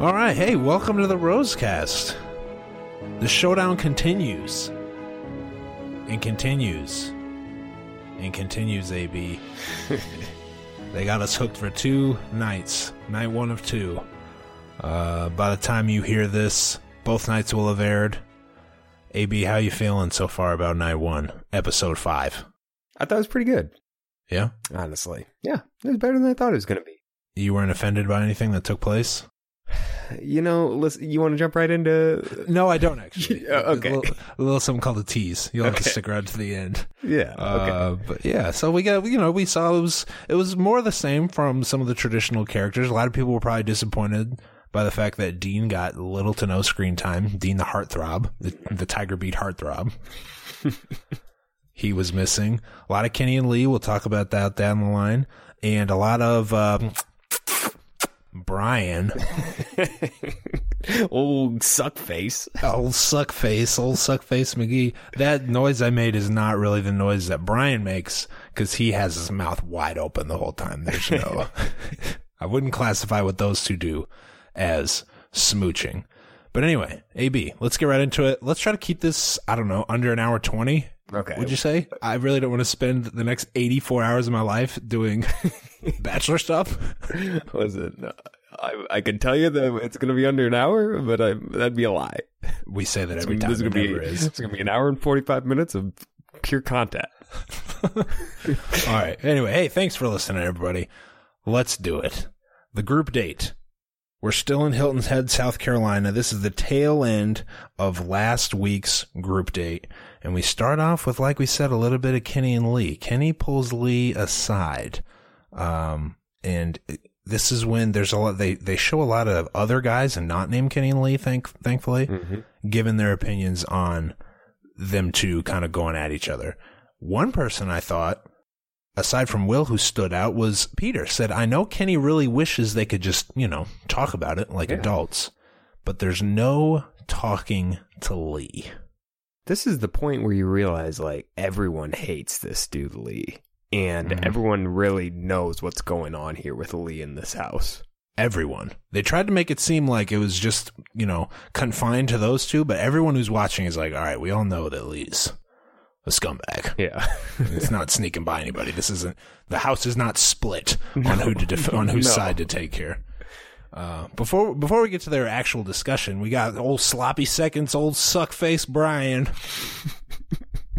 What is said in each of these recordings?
All right, hey, welcome to the Rosecast. The showdown continues and continues and continues. AB, they got us hooked for two nights. Night one of two. Uh, by the time you hear this, both nights will have aired. AB, how you feeling so far about night one, episode five? I thought it was pretty good, Yeah, honestly. Yeah, it was better than I thought it was going to be. you weren't offended by anything that took place? You know, listen, you want to jump right into? No, I don't actually. Okay. A little, a little something called a tease. You'll have to stick around to the end. Yeah, okay. Uh, but yeah, so we got you know we saw it was it was more of the same from some of the traditional characters. A lot of people were probably disappointed by the fact that Dean got little to no screen time. Dean the heartthrob, the, the Tiger Beat heartthrob. he was missing. A lot of Kenny and Lee. We'll talk about that down the line, and a lot of um, Bryan. Old suck face. Old suck face, old suck face McGee. That noise I made is not really the noise that Bryan makes because he has his mouth wide open the whole time. There's no, I wouldn't classify what those two do as smooching. But anyway, AB, let's get right into it. Let's try to keep this, I don't know, under an hour 20. Okay. Would you say? I really don't want to spend the next 84 hours of my life doing bachelor stuff. Listen, I, I can tell you that it's going to be under an hour, but I, that'd be a lie. We say that every This time. is gonna be is. it's going to be an hour and forty five minutes of pure content. All right. Anyway, hey, thanks for listening, everybody. Let's do it. The group date. We're still in Hilton's Head, South Carolina. This is the tail end of last week's group date. And we start off with, like we said, a little bit of Kenny and Lee. Kenny pulls Lee aside. Um, and this is when there's a lot, they, they show a lot of other guys and not named Kenny and Lee, thank, thankfully, giving their opinions on them two kind of going at each other. One person I thought, aside from Will, who stood out, was Peter. Said, I know Kenny really wishes they could just, you know, talk about it like Yeah. adults, but there's no talking to Lee. This is the point where you realize like everyone hates this dude Lee, and Mhm. everyone really knows what's going on here with Lee in this house. Everyone. They tried to make it seem like it was just, you know, confined to those two, but everyone who's watching is like, all right, we all know that Lee's a scumbag. Yeah. it's not sneaking by anybody. This isn't the house is not split on who to def- on whose No. side to take here. Uh, before before we get to their actual discussion, we got old sloppy seconds, old suckface Bryan,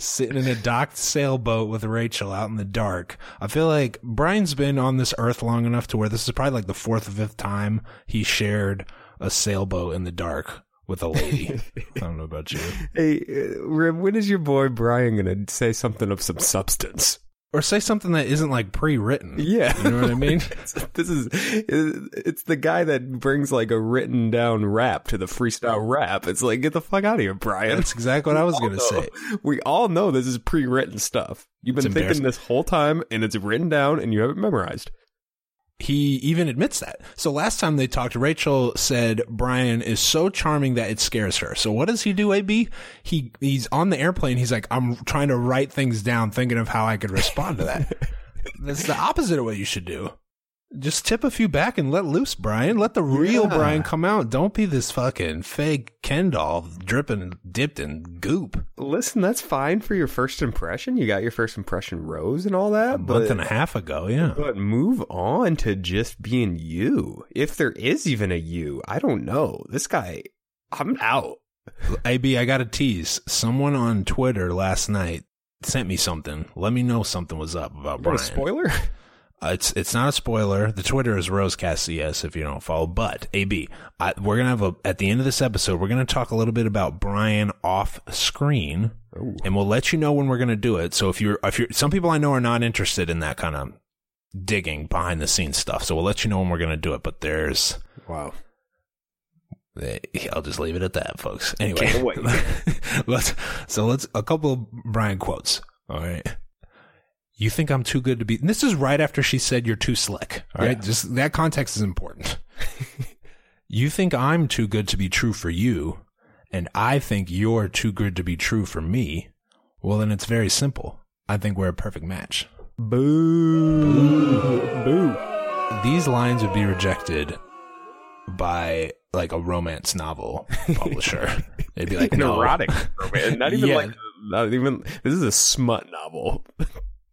sitting in a docked sailboat with Rachel out in the dark. I feel like Bryan's been on this earth long enough to where this is probably like the fourth or fifth time he shared a sailboat in the dark with a lady. I don't know about you. Hey, uh, Rim, when is your boy Bryan gonna say something of some substance? Or say something that isn't like pre-written. Yeah, You know what I mean? this is it's the guy that brings like a written down rap to the freestyle rap. It's like get the fuck out of here, Bryan. That's exactly what I was going to say. We all know this is pre-written stuff. You've been thinking this whole time, and it's written down, and you have it memorized. He even admits that. So last time they talked, Rachel said Bryan is so charming that it scares her. So what does he do, AB? He he's on the airplane. He's like, I'm trying to write things down, thinking of how I could respond to that. That's the opposite of what you should do. Just tip a few back and let loose, Bryan. Let the real Yeah. Bryan come out. Don't be this fucking fake Ken doll dripping, dipped in goop. Listen, that's fine for your first impression. You got your first impression rose and all that, A but month and a half ago, yeah. But move on to just being you. If there is even a you, I don't know. This guy, I'm out. AB, I got a tease. Someone on Twitter last night sent me something. Let me know something was up about Bryan. A spoiler? Uh, it's it's not a spoiler. The Twitter is Rosecast CS if you don't follow. But AB, I, we're gonna have a at the end of this episode, we're gonna talk a little bit about Bryan off screen, Ooh. and we'll let you know when we're gonna do it. So if you're if you're some people I know are not interested in that kind of digging behind the scenes stuff, so we'll let you know when we're gonna do it. But there's Wow. I'll just leave it at that, folks. Anyway, let's so let's a couple of Bryan quotes. All right. You think I'm too good to be? And this is right after she said you're too slick. All right, Yeah. just that context is important. you think I'm too good to be true for you, and I think you're too good to be true for me. Well, then it's very simple. I think we're a perfect match. Boo. Boo. Boo. These lines would be rejected by like a romance novel publisher. They'd be like, An no. erotic romance. Not even Yeah. like, not even, this is a smut novel.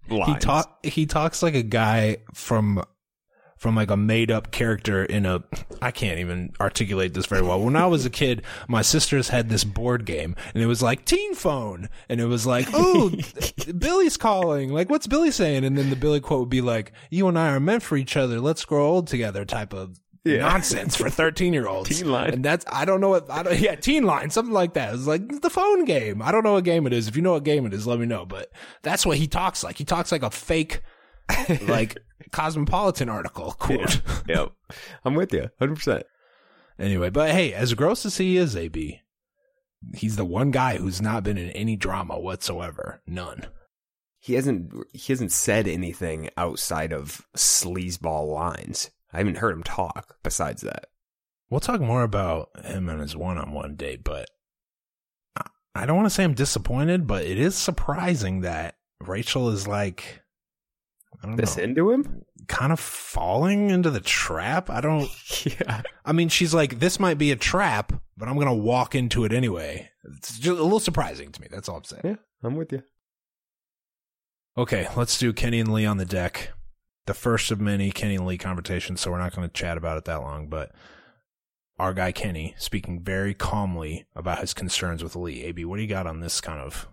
He talk he talks like a guy from from like a made up character in a I can't even articulate this very well. When I was a kid, my sisters had this board game and it was like teen phone and it was like, "Oh, Billy's calling. Like what's Billy saying?" And then the Billy quote would be like, "You and I are meant for each other. Let's grow old together." type of Yeah. nonsense for 13-year-olds. Teen line. And that's I don't know what I don't yeah, teen line, something like that. It's like the phone game. I don't know what game it is. If you know what game it is, let me know, but that's what he talks like. He talks like a fake like cosmopolitan article quote. Yep. I'm with you. 100%. Anyway, but hey, as gross as he is, AB, he's the one guy who's not been in any drama whatsoever. None. He hasn't, he hasn't said anything outside of sleazeball lines. I haven't heard him talk besides that. We'll talk more about him and his one-on-one date, but I- don't want to say I'm disappointed, but it is surprising that Rachel is like, I don't This know, into him? kind of falling into the trap. I don't. Yeah. I mean, she's like, this might be a trap, but I'm gonna walk into it anyway. It's just a little surprising to me. That's all I'm saying. Yeah. I'm with you. Okay, let's do Kenny and Lee on the deck. The first of many Kenny and Lee conversations, so we're not going to chat about it that long, but our guy Kenny speaking very calmly about his concerns with Lee. AB, what do you got on this kind of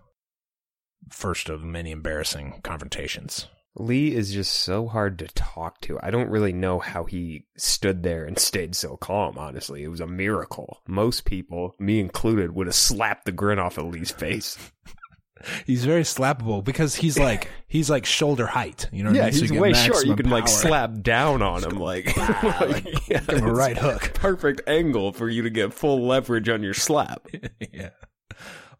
first of many embarrassing confrontations? Lee is just so hard to talk to. I don't really know how he stood there and stayed so calm, honestly. It was a miracle. Most people, me included, would have slapped the grin off of Lee's face. He's very slappable because he's like he's like shoulder height. You know, what I yeah, mean? So he's way short. You can like slap down on him, like, like, yeah, give him a right hook. Perfect angle for you to get full leverage on your slap. yeah,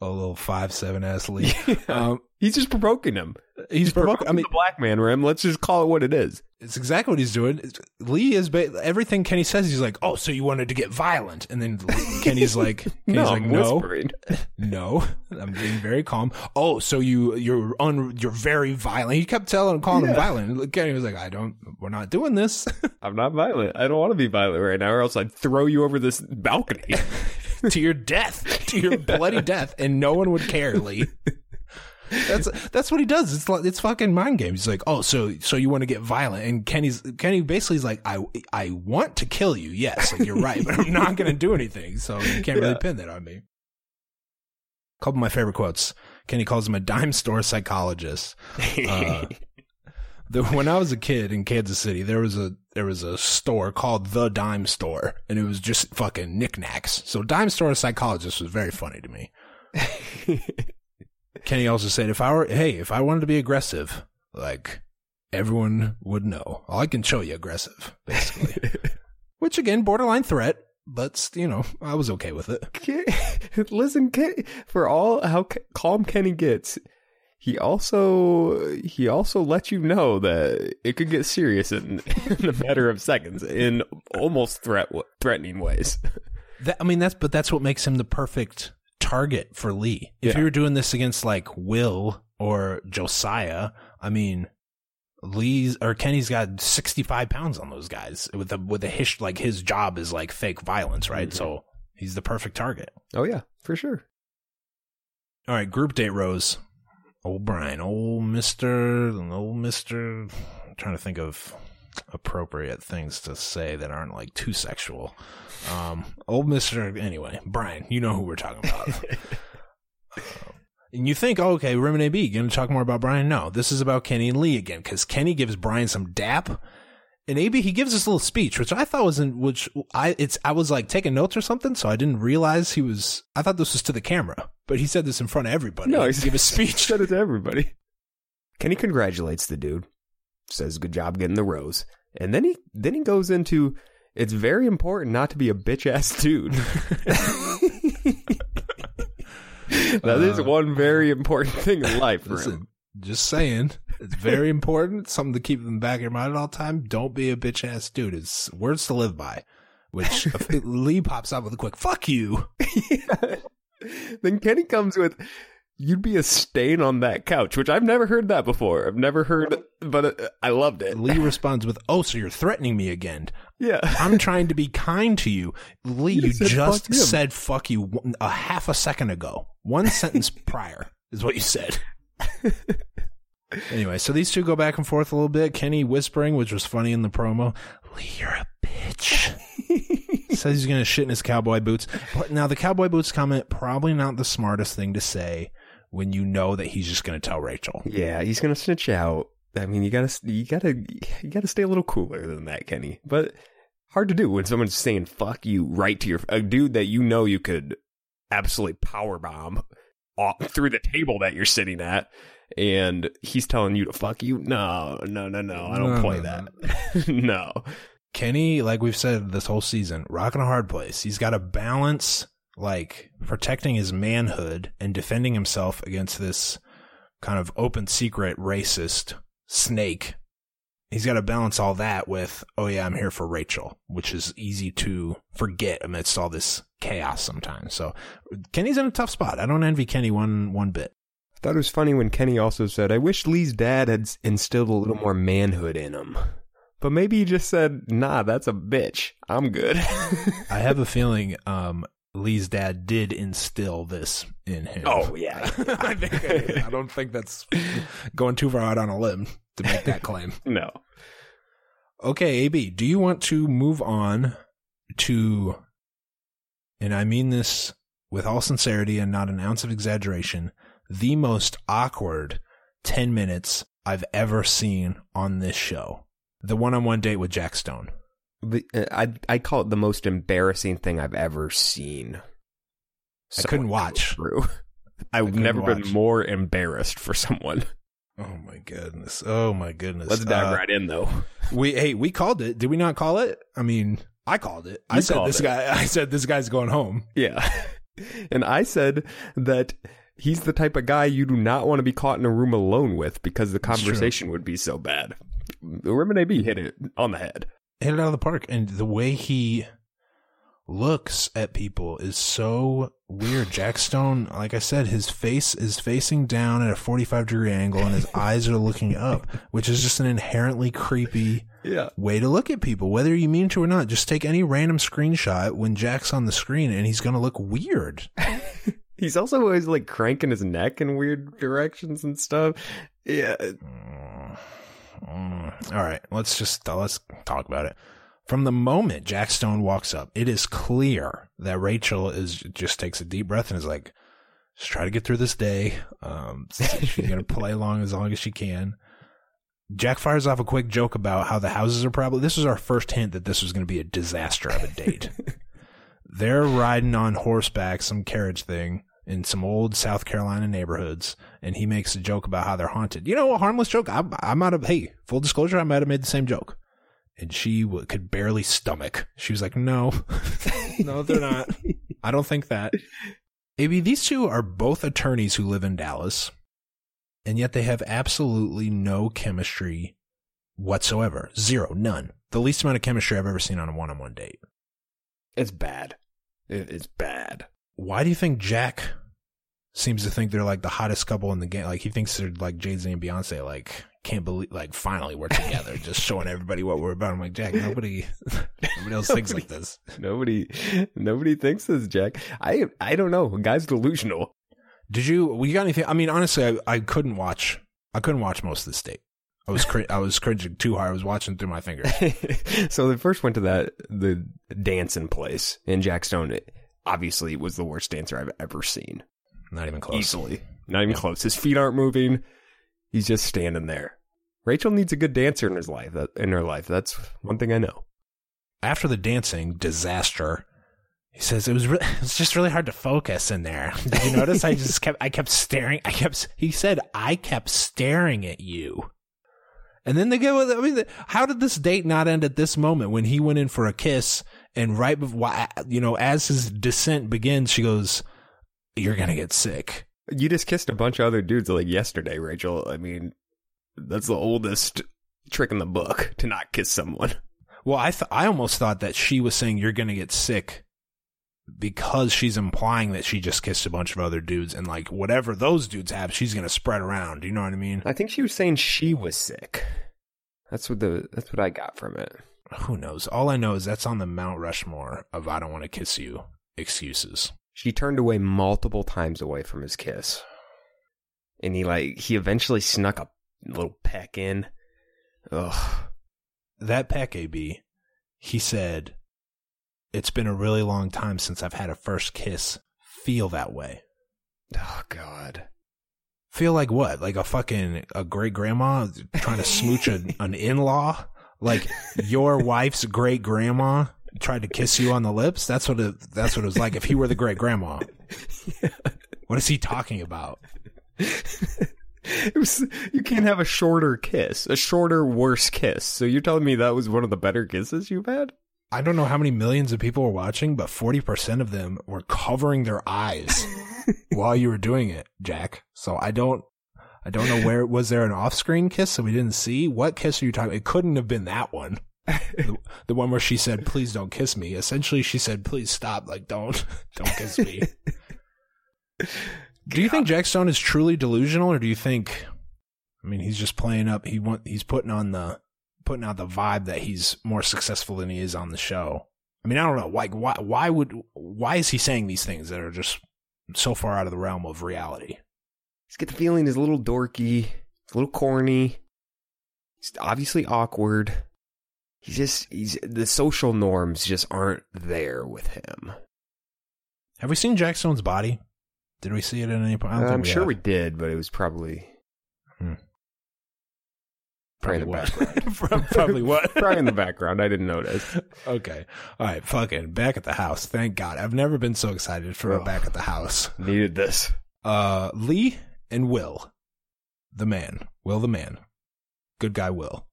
a little five seven s Lee. Um, He's just provoking him. he's provoking. I mean, the black man rim. Let's just call it what it is. It's exactly what he's doing. It's- Lee is ba- everything Kenny says. He's like, "Oh, so you wanted to get violent?" And then Kenny's like, Kenny's no, like, I'm "No, whispering. no, I'm being very calm." Oh, so you you're un, you're very violent. He kept telling him, calling him violent. Kenny was like, "I don't. We're not doing this." I'm not violent. I don't want to be violent right now, or else I'd throw you over this balcony. to your death, to your bloody death, and no one would care, Lee. That's that's what he does. It's like it's fucking mind games. He's like, oh, so so you want to get violent? And Kenny's Kenny basically is like, I I want to kill you. Yes, like you're right, but I'm not going to do anything. So you can't really Yeah. pin that on me. A couple of my favorite quotes. Kenny calls him a dime store psychologist. Uh, the, when I was a kid in Kansas City, there was a there was a store called the Dime Store, and it was just fucking knickknacks. So Dime Store psychologist was very funny to me. Kenny also said, if I were hey, if I wanted to be aggressive, like everyone would know. I can show you aggressive, basically. Which again, borderline threat, but you know, I was okay with it. Listen, Ken, for all how calm Kenny gets, he also he also let you know that it could get serious in, in a matter of seconds in almost threat threatening ways. That, I mean, that's but that's what makes him the perfect target for Lee. If Yeah. you were doing this against like Will or Josiah, I mean, Lee's or Kenny's got sixty five pounds on those guys with a with a hish like his job is like fake violence, right? Mm-hmm. So he's the perfect target. Oh yeah, for sure. All right, group date rose. Old Bryan, old Mister, old Mister. Trying to think of appropriate things to say that aren't like too sexual. Um, old Mister. Anyway, Bryan, you know who we're talking about. and you think, oh, okay, and AB, going to talk more about Bryan? No, this is about Kenny and Lee again because Kenny gives Bryan some dap. And AB, he gives this little speech, which I thought was in, which I, it's, I was like taking notes or something, so I didn't realize he was, I thought this was to the camera, but he said this in front of everybody. No, he he gave a speech. said it to everybody. Kenny congratulates the dude, says good job getting the rose, and then he then he goes into it's very important not to be a bitch ass dude. that is uh, one very important thing in life for him. Just saying, it's very important. Something to keep in the back of your mind at all time. Don't be a bitch ass dude. It's words to live by. Which Lee pops out with a quick "fuck you." then Kenny comes with, "You'd be a stain on that couch," which I've never heard that before. I've never heard, but uh, I loved it. Lee responds with, "Oh, so you're threatening me again? Yeah, I'm trying to be kind to you, Lee. You You, said just fuck said fuck you a half a second ago. One sentence prior is what you said." Anyway, so these two go back and forth a little bit. Kenny whispering, which was funny in the promo. Lee, you're a bitch. Says he's gonna shit in his cowboy boots. But now the cowboy boots comment probably not the smartest thing to say when you know that he's just gonna tell Rachel. Yeah, he's gonna snitch out. I mean, you gotta, you gotta, you gotta stay a little cooler than that, Kenny. But hard to do when someone's saying "fuck you" right to your a dude that you know you could absolutely power bomb off through the table that you're sitting at, and he's telling you to "fuck you." No, no, no, no. I don't No, play no, that. no. Kenny, like we've said this whole season, rocking a hard place. He's got to balance like protecting his manhood and defending himself against this kind of open secret racist snake. He's got to balance all that with, oh yeah, I'm here for Rachel, which is easy to forget amidst all this chaos sometimes. So Kenny's in a tough spot. I don't envy Kenny one one bit. I thought it was funny when Kenny also said, "I wish Lee's dad had instilled a little more manhood in him." But maybe he just said, "Nah, that's a bitch. I'm good." I have a feeling um, Lee's dad did instill this in him. Oh, yeah. I think I don't think that's going too far out on a limb to make that claim. no. Okay, AB, do you want to move on to, and I mean this with all sincerity and not an ounce of exaggeration, the most awkward 10 minutes I've ever seen on this show? The one on one date with Jack Stone. The, uh, I I call it the most embarrassing thing I've ever seen. I couldn't watch. through. I've never watch. been more embarrassed for someone. Oh my goodness. Oh my goodness. Let's dive Uh, right in though. We hey, we called it. Did we not call it? I mean, I called it. I said this it. guy. I said this guy's going home. Yeah. And I said that he's the type of guy you do not want to be caught in a room alone with because the conversation would be so bad. Rim AB hit it on the head. Hit it out of the park, and the way he looks at people is so weird. Jack Stone, like I said, his face is facing down at a forty-five degree angle, and his eyes are looking up, which is just an inherently creepy. Yeah. way to look at people, whether you mean to or not. Just take any random screenshot when Jack's on the screen, and he's going to look weird. He's also always like cranking his neck in weird directions and stuff. Yeah. Mm, mm. All right, let's just let's talk about it. From the moment Jack Stone walks up, it is clear that Rachel is just takes a deep breath and is like, "Just try to get through this day." Um, she's gonna play along as long as she can. Jack fires off a quick joke about how the houses are probably. This was our first hint that this was going to be a disaster of a date. They're riding on horseback, some carriage thing, in some old South Carolina neighborhoods, and he makes a joke about how they're haunted. You know, a harmless joke. I, I might have, hey, full disclosure, I might have made the same joke. And she w- could barely stomach. She was like, no, no, they're not. I don't think that. Maybe these two are both attorneys who live in Dallas. and yet they have absolutely no chemistry whatsoever. Zero, none. The least amount of chemistry I've ever seen on a one-on-one date. It's bad. It's bad. Why do you think Jack seems to think they're like the hottest couple in the game? Like he thinks they're like Jay Z and Beyonce. Like can't believe like finally we're together, just showing everybody what we're about. I'm like Jack, nobody, nobody else thinks like this. Nobody, nobody thinks this, Jack. I, I don't know. Guy's delusional. Did you? Well, you got anything? I mean, honestly, I, I couldn't watch. I couldn't watch most of the state. I was cr- I was cringing too hard. I was watching through my fingers. so they first went to that the dancing place, and Jack Stone it obviously was the worst dancer I've ever seen. Not even close. Easily, not even close. His feet aren't moving. He's just standing there. Rachel needs a good dancer in his life. In her life, that's one thing I know. After the dancing disaster, he says it was re- it was just really hard to focus in there. Did you notice? I just kept I kept staring. I kept. He said I kept staring at you. And then they go. I mean, how did this date not end at this moment when he went in for a kiss and right before you know as his descent begins, she goes, "You're gonna get sick." You just kissed a bunch of other dudes like yesterday, Rachel. I mean, that's the oldest trick in the book to not kiss someone. Well, I th- I almost thought that she was saying you're gonna get sick because she's implying that she just kissed a bunch of other dudes and like whatever those dudes have, she's gonna spread around. Do you know what I mean? I think she was saying she was sick. That's what the that's what I got from it. Who knows? All I know is that's on the Mount Rushmore of I don't want to kiss you excuses. She turned away multiple times away from his kiss. And he like he eventually snuck a little peck in. Ugh. That peck AB, he said, It's been a really long time since I've had a first kiss. Feel that way. Oh God. Feel like what? Like a fucking a great grandma trying to smooch a, an in law? Like your wife's great grandma tried to kiss you on the lips? That's what it that's what it was like if he were the great grandma. Yeah. What is he talking about? it was you can't have a shorter kiss, a shorter, worse kiss. So you're telling me that was one of the better kisses you've had? I don't know how many millions of people were watching, but 40% of them were covering their eyes while you were doing it, Jack. So I don't, I don't know where, was there an off-screen kiss that we didn't see? What kiss are you talking? It couldn't have been that one. The, the one where she said, please don't kiss me. Essentially, she said, please stop. Like, don't, don't kiss me. do you think Jack Stone is truly delusional or do you think, I mean, he's just playing up, he want, he's putting on the, putting out the vibe that he's more successful than he is on the show. I mean, I don't know. Like, why, why would, why is he saying these things that are just so far out of the realm of reality? Just get the feeling he's a little dorky, he's a little corny, he's obviously awkward. He's just, he's, the social norms just aren't there with him. Have we seen Jack Stone's body? Did we see it at any point? Uh, I'm we sure have. we did, but it was probably. Hmm. Probably, Probably in the what? background. Probably what? Probably in the background. I didn't notice. Okay. All right. Fucking back at the house. Thank God. I've never been so excited for a Oh. back at the house. Needed this. Uh, Lee and Will, the man. Will the man. Good guy. Will.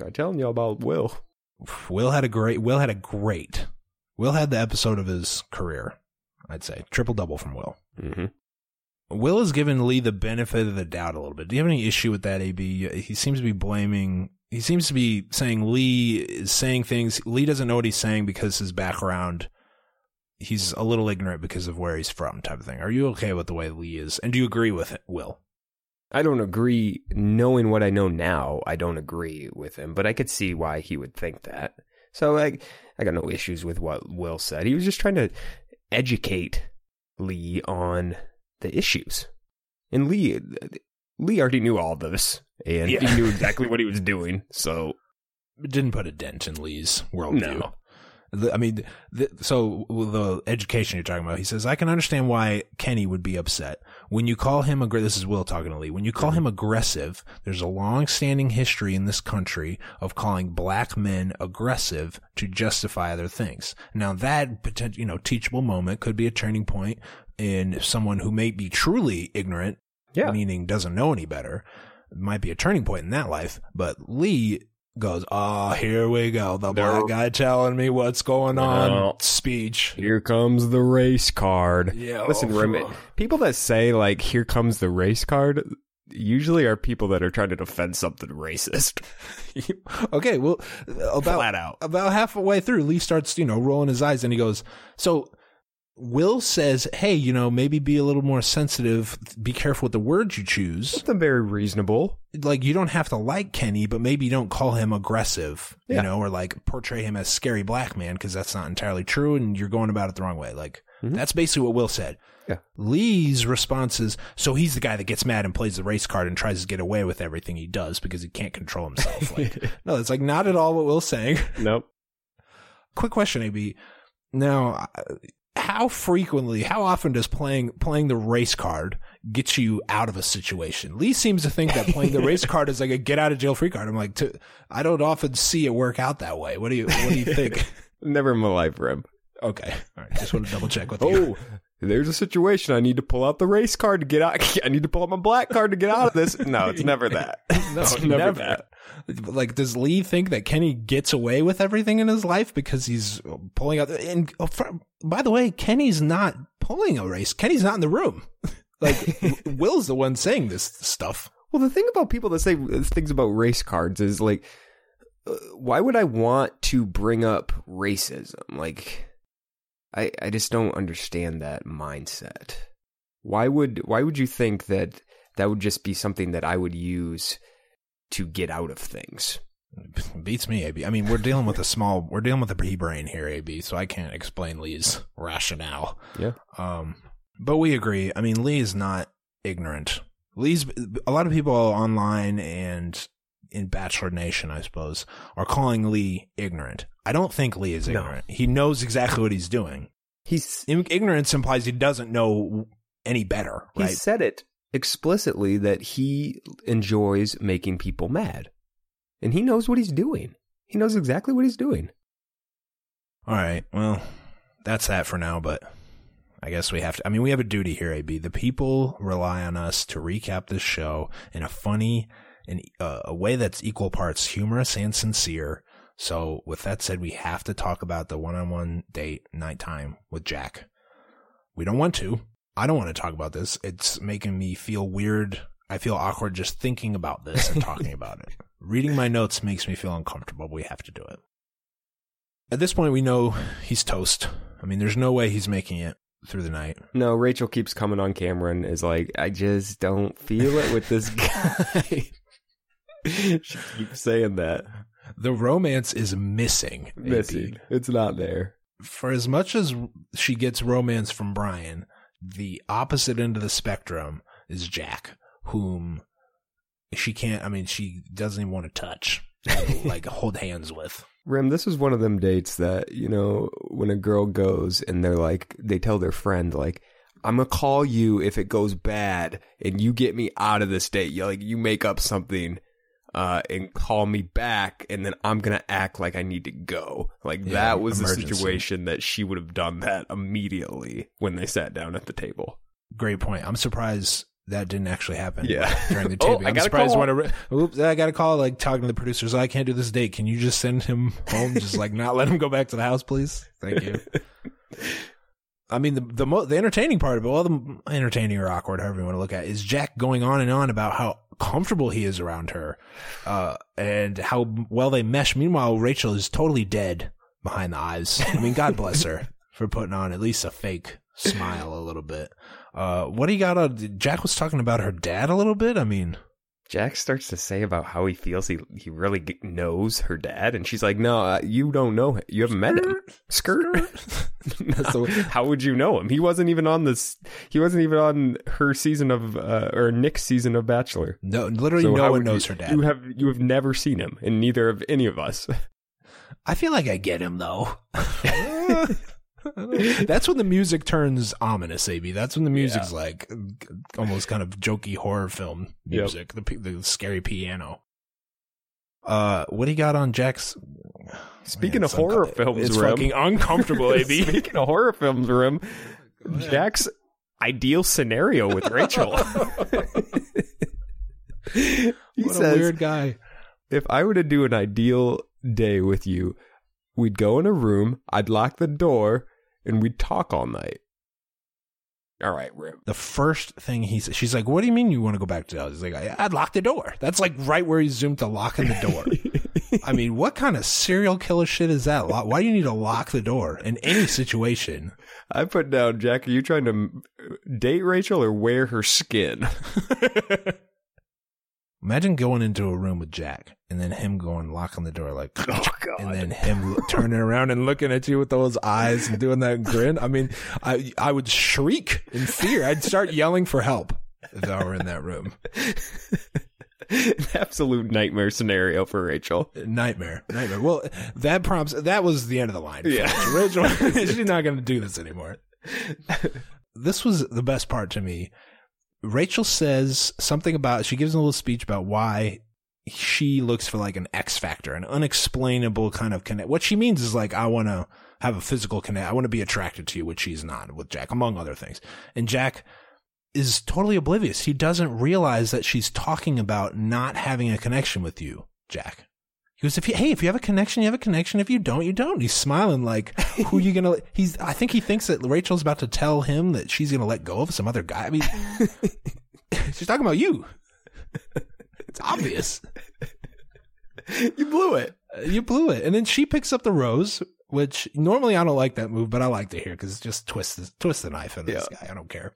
Try telling you about Will. Will had a great. Will had a great. Will had the episode of his career. I'd say triple double from Will. Mm-hmm. Will has given Lee the benefit of the doubt a little bit. Do you have any issue with that, AB? He seems to be blaming. He seems to be saying Lee is saying things. Lee doesn't know what he's saying because his background. He's a little ignorant because of where he's from, type of thing. Are you okay with the way Lee is? And do you agree with it, Will? I don't agree. Knowing what I know now, I don't agree with him, but I could see why he would think that. So I, I got no issues with what Will said. He was just trying to educate Lee on the issues, and Lee, Lee already knew all this, and Yeah. he knew exactly what he was doing. So It didn't put a dent in Lee's worldview. No. The- I mean, the, so the education you're talking about, he says, I can understand why Kenny would be upset. When you call him aggressive, this is Will talking to Lee. When you call him aggressive, there's a long standing history in this country of calling black men aggressive to justify other things. Now that potential, you know, teachable moment could be a turning point in someone who may be truly ignorant yeah, meaning doesn't know any better, might be a turning point in that life. But Lee goes, "Oh, here we go, the black guy telling me what's going on." No. Speech. here comes the race card. Yeah. Listen, rem- people that say like "Here comes the race card," usually are people that are trying to defend something racist. okay, well, about Flat out. about halfway through, Lee starts, you know, rolling his eyes, and he goes, "So." Will says, "Hey, you know, maybe be a little more sensitive. Be careful with the words you choose. Something very reasonable. Like you don't have to like Kenny, but maybe you don't call him aggressive, Yeah. you know, or like portray him as scary black man because that's not entirely true, and you're going about it the wrong way. Like Mhm. that's basically what Will said. Yeah. Lee's response is, so he's the guy that gets mad and plays the race card and tries to get away with everything he does because he can't control himself. Like, no, that's like not at all what Will's saying. Nope. Quick question, AB. Now, how frequently, how often does playing playing the race card get you out of a situation? Lee seems to think that playing the race card is like a get out of jail free card. I'm like, to, I don't often see it work out that way. What do you What do you think? Never in my life, Rem. okay, all right. Just want to double check with you. Oh, there's a situation. I need to pull out the race card to get out. I need to pull out my black card to get out of this. No, it's never that. No, it's never. that. Like, does Lee think that Kenny gets away with everything in his life because he's pulling out? And oh, fr- by the way, Kenny's not pulling a race. Kenny's not in the room. Like, Will's the one saying this stuff. Well, the thing about people that say things about race cards is like, uh, why would I want to bring up racism? Like, I I just don't understand that mindset. Why would why would you think that that would just be something that I would use to get out of things? Beats me, AB. I mean, we're dealing with a small, we're dealing with a pea brain here, AB. So I can't explain Lee's rationale. Yeah. Um, but we agree. I mean, Lee is not ignorant. Lee's a lot of people online and in Bachelor Nation, I suppose, are calling Lee ignorant. I don't think Lee is No. ignorant. He knows exactly what he's doing. He's Ignorance implies he doesn't know any better, he right? said it explicitly that he enjoys making people mad. And he knows what he's doing. He knows exactly what he's doing. All right. Well, that's that for now, but I guess we have to. I mean, we have a duty here, AB. The people rely on us to recap this show in a funny and uh, a way that's equal parts humorous and sincere. So, with that said, we have to talk about the one-on-one date nighttime with Jack. We don't want to. I don't want to talk about this. It's making me feel weird. I feel awkward just thinking about this and talking about it. Reading my notes makes me feel uncomfortable. We have to do it. At this point, we know he's toast. I mean, there's no way he's making it through the night. No, Rachel keeps coming on camera and is like, I just don't feel it with this guy. she keeps saying that. The romance is missing. Missing. It's not there. For as much as she gets romance from Bryan, the opposite end of the spectrum is Jack, whom she can't, I mean, she doesn't even want to touch, like hold hands with. Rim, this is one of them dates that, you know, when a girl goes and they're like, they tell their friend, like, I'm gonna call you if it goes bad and you get me out of this date. You like, you make up something, uh, and call me back and then I'm gonna act like I need to go. Like, Yeah, that was emergency. the situation that she would have done that immediately when they sat down at the table. Great point. I'm surprised that didn't actually happen. Yeah. during the Oh, taping. I I'm surprised call. when a, oops, I got a call like talking to the producers. I can't do this date. Can you just send him home? just like not let him go back to the house, please. Thank you. I mean, the the, mo- the entertaining part of it, well, the entertaining or awkward, however you want to look at, it, is Jack going on and on about how comfortable he is around her, uh, and how well they mesh. Meanwhile, Rachel is totally dead behind the eyes. I mean, God bless her for putting on at least a fake smile a little bit. Uh, what do you got on? Jack was talking about her dad a little bit. I mean, Jack starts to say about how he feels he he really knows her dad, and she's like, "No, uh, you don't know him. You haven't met him." Skirt. The- how would you know him? He wasn't even on this. He wasn't even on her season of uh, or Nick's season of Bachelor. no, literally So no one knows you, her dad. You have you have never seen him, and neither of any of us. I feel like I get him though. That's when the music turns ominous, AB. That's when the music's like almost kind of jokey horror film Yep. music, the the scary piano. Uh, what do you got on Jack's? Speaking Man, of it's unco- horror films, it's Rem. fucking uncomfortable, AB. Speaking of horror films, Rim, Jack's ideal scenario with Rachel. he what says, a weird guy. if I were to do an ideal day with you, we'd go in a room, I'd lock the door, and we'd talk all night. All right, Rip. The first thing he says, she's like, "What do you mean you want to go back to the house?" He's like, I- "I'd lock the door." That's like right where he zoomed to locking the door. I mean, what kind of serial killer shit is that? Why do you need to lock the door in any situation? I put down, Jack, are you trying to date Rachel or wear her skin? Imagine going into a room with Jack and then him going locking the door like, Oh, and then him turning around and looking at you with those eyes and doing that grin. I mean, I I would shriek in fear. I'd start yelling for help if I were in that room. An absolute nightmare scenario for Rachel. Nightmare, nightmare. Well, that prompts. That was the end of the line. Yeah. Rachel, she's not going to do this anymore. This was the best part to me. Rachel says something about. She gives a little speech about why she looks for like an X factor, an unexplainable kind of connect. What she means is like, I want to have a physical connect. I want to be attracted to you, which she's not with Jack, among other things. And Jack is totally oblivious. He doesn't realize that she's talking about not having a connection with you, Jack. He goes, if you, hey, if you have a connection, you have a connection. If you don't, you don't. He's smiling like, who are you going to, he's, I think he thinks that Rachel's about to tell him that she's going to let go of some other guy. I mean, she's talking about you. It's obvious. You blew it. Uh, You blew it. And then she picks up the rose, which normally I don't like that move, but I like to hear because it's just twist the, twist the knife into this Yeah. guy. I don't care.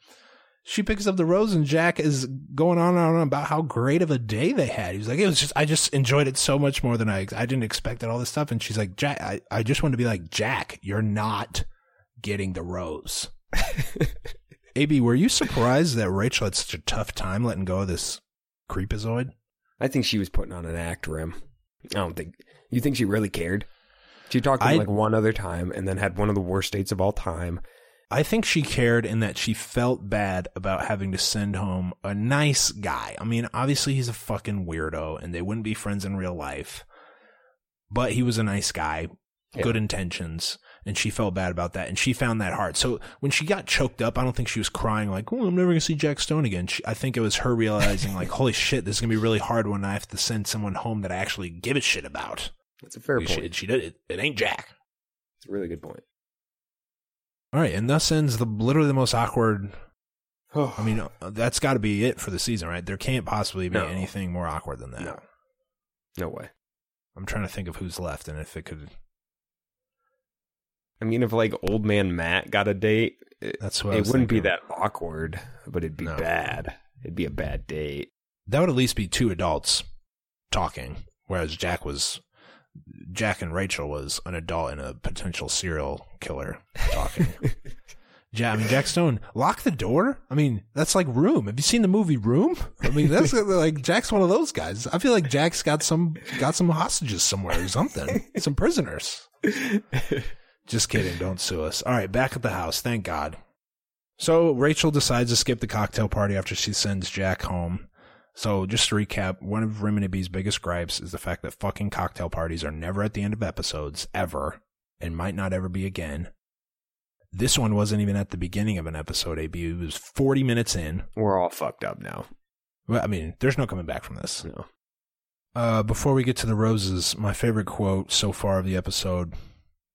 She picks up the rose and Jack is going on and on about how great of a day they had. He was like, it was just, I just enjoyed it so much more than I, I didn't expect it, all this stuff. And she's like, Jack, I, I just want to be like, Jack, you're not getting the rose. AB, were you surprised that Rachel had such a tough time letting go of this creepazoid? I think she was putting on an act, Rim. I don't think. You think she really cared? She talked to him I- like one other time and then had one of the worst dates of all time. I think she cared in that she felt bad about having to send home a nice guy. I mean, obviously he's a fucking weirdo and they wouldn't be friends in real life. But he was a nice guy, good intentions, and she felt bad about that and she found that hard. So when she got choked up, I don't think she was crying like, "Oh, I'm never going to see Jack Stone again." She, I think it was her realizing like, "Holy shit, this is going to be really hard when I have to send someone home that I actually give a shit about." That's a fair She, point. she did it. It ain't Jack. It's a really good point. All right, and thus ends the literally the most awkward I mean, uh, that's got to be it for the season, right? There can't possibly be No. anything more awkward than that. No. no way. I'm trying to think of who's left and if it could. I mean, if like old man Matt got a date, it, That's what it wouldn't be that awkward, but it'd be No. bad. It'd be a bad date. That would at least be two adults talking, whereas Jack was. Jack and Rachel was an adult and a potential serial killer talking. yeah, I mean Jack Stone, lock the door. I mean that's like Room. Have you seen the movie Room? I mean that's like Jack's one of those guys. I feel like Jack's got some got some hostages somewhere or something, some prisoners. Just kidding. Don't sue us. All right, back at the house. Thank God. So Rachel decides to skip the cocktail party after she sends Jack home. So just to recap, one of Riminiby's biggest gripes is the fact that fucking cocktail parties are never at the end of episodes, ever, and might not ever be again. This one wasn't even at the beginning of an episode, AB. It was 40 minutes in. We're all fucked up now. Well, I mean, there's no coming back from this. No. Uh, before we get to the roses, my favorite quote so far of the episode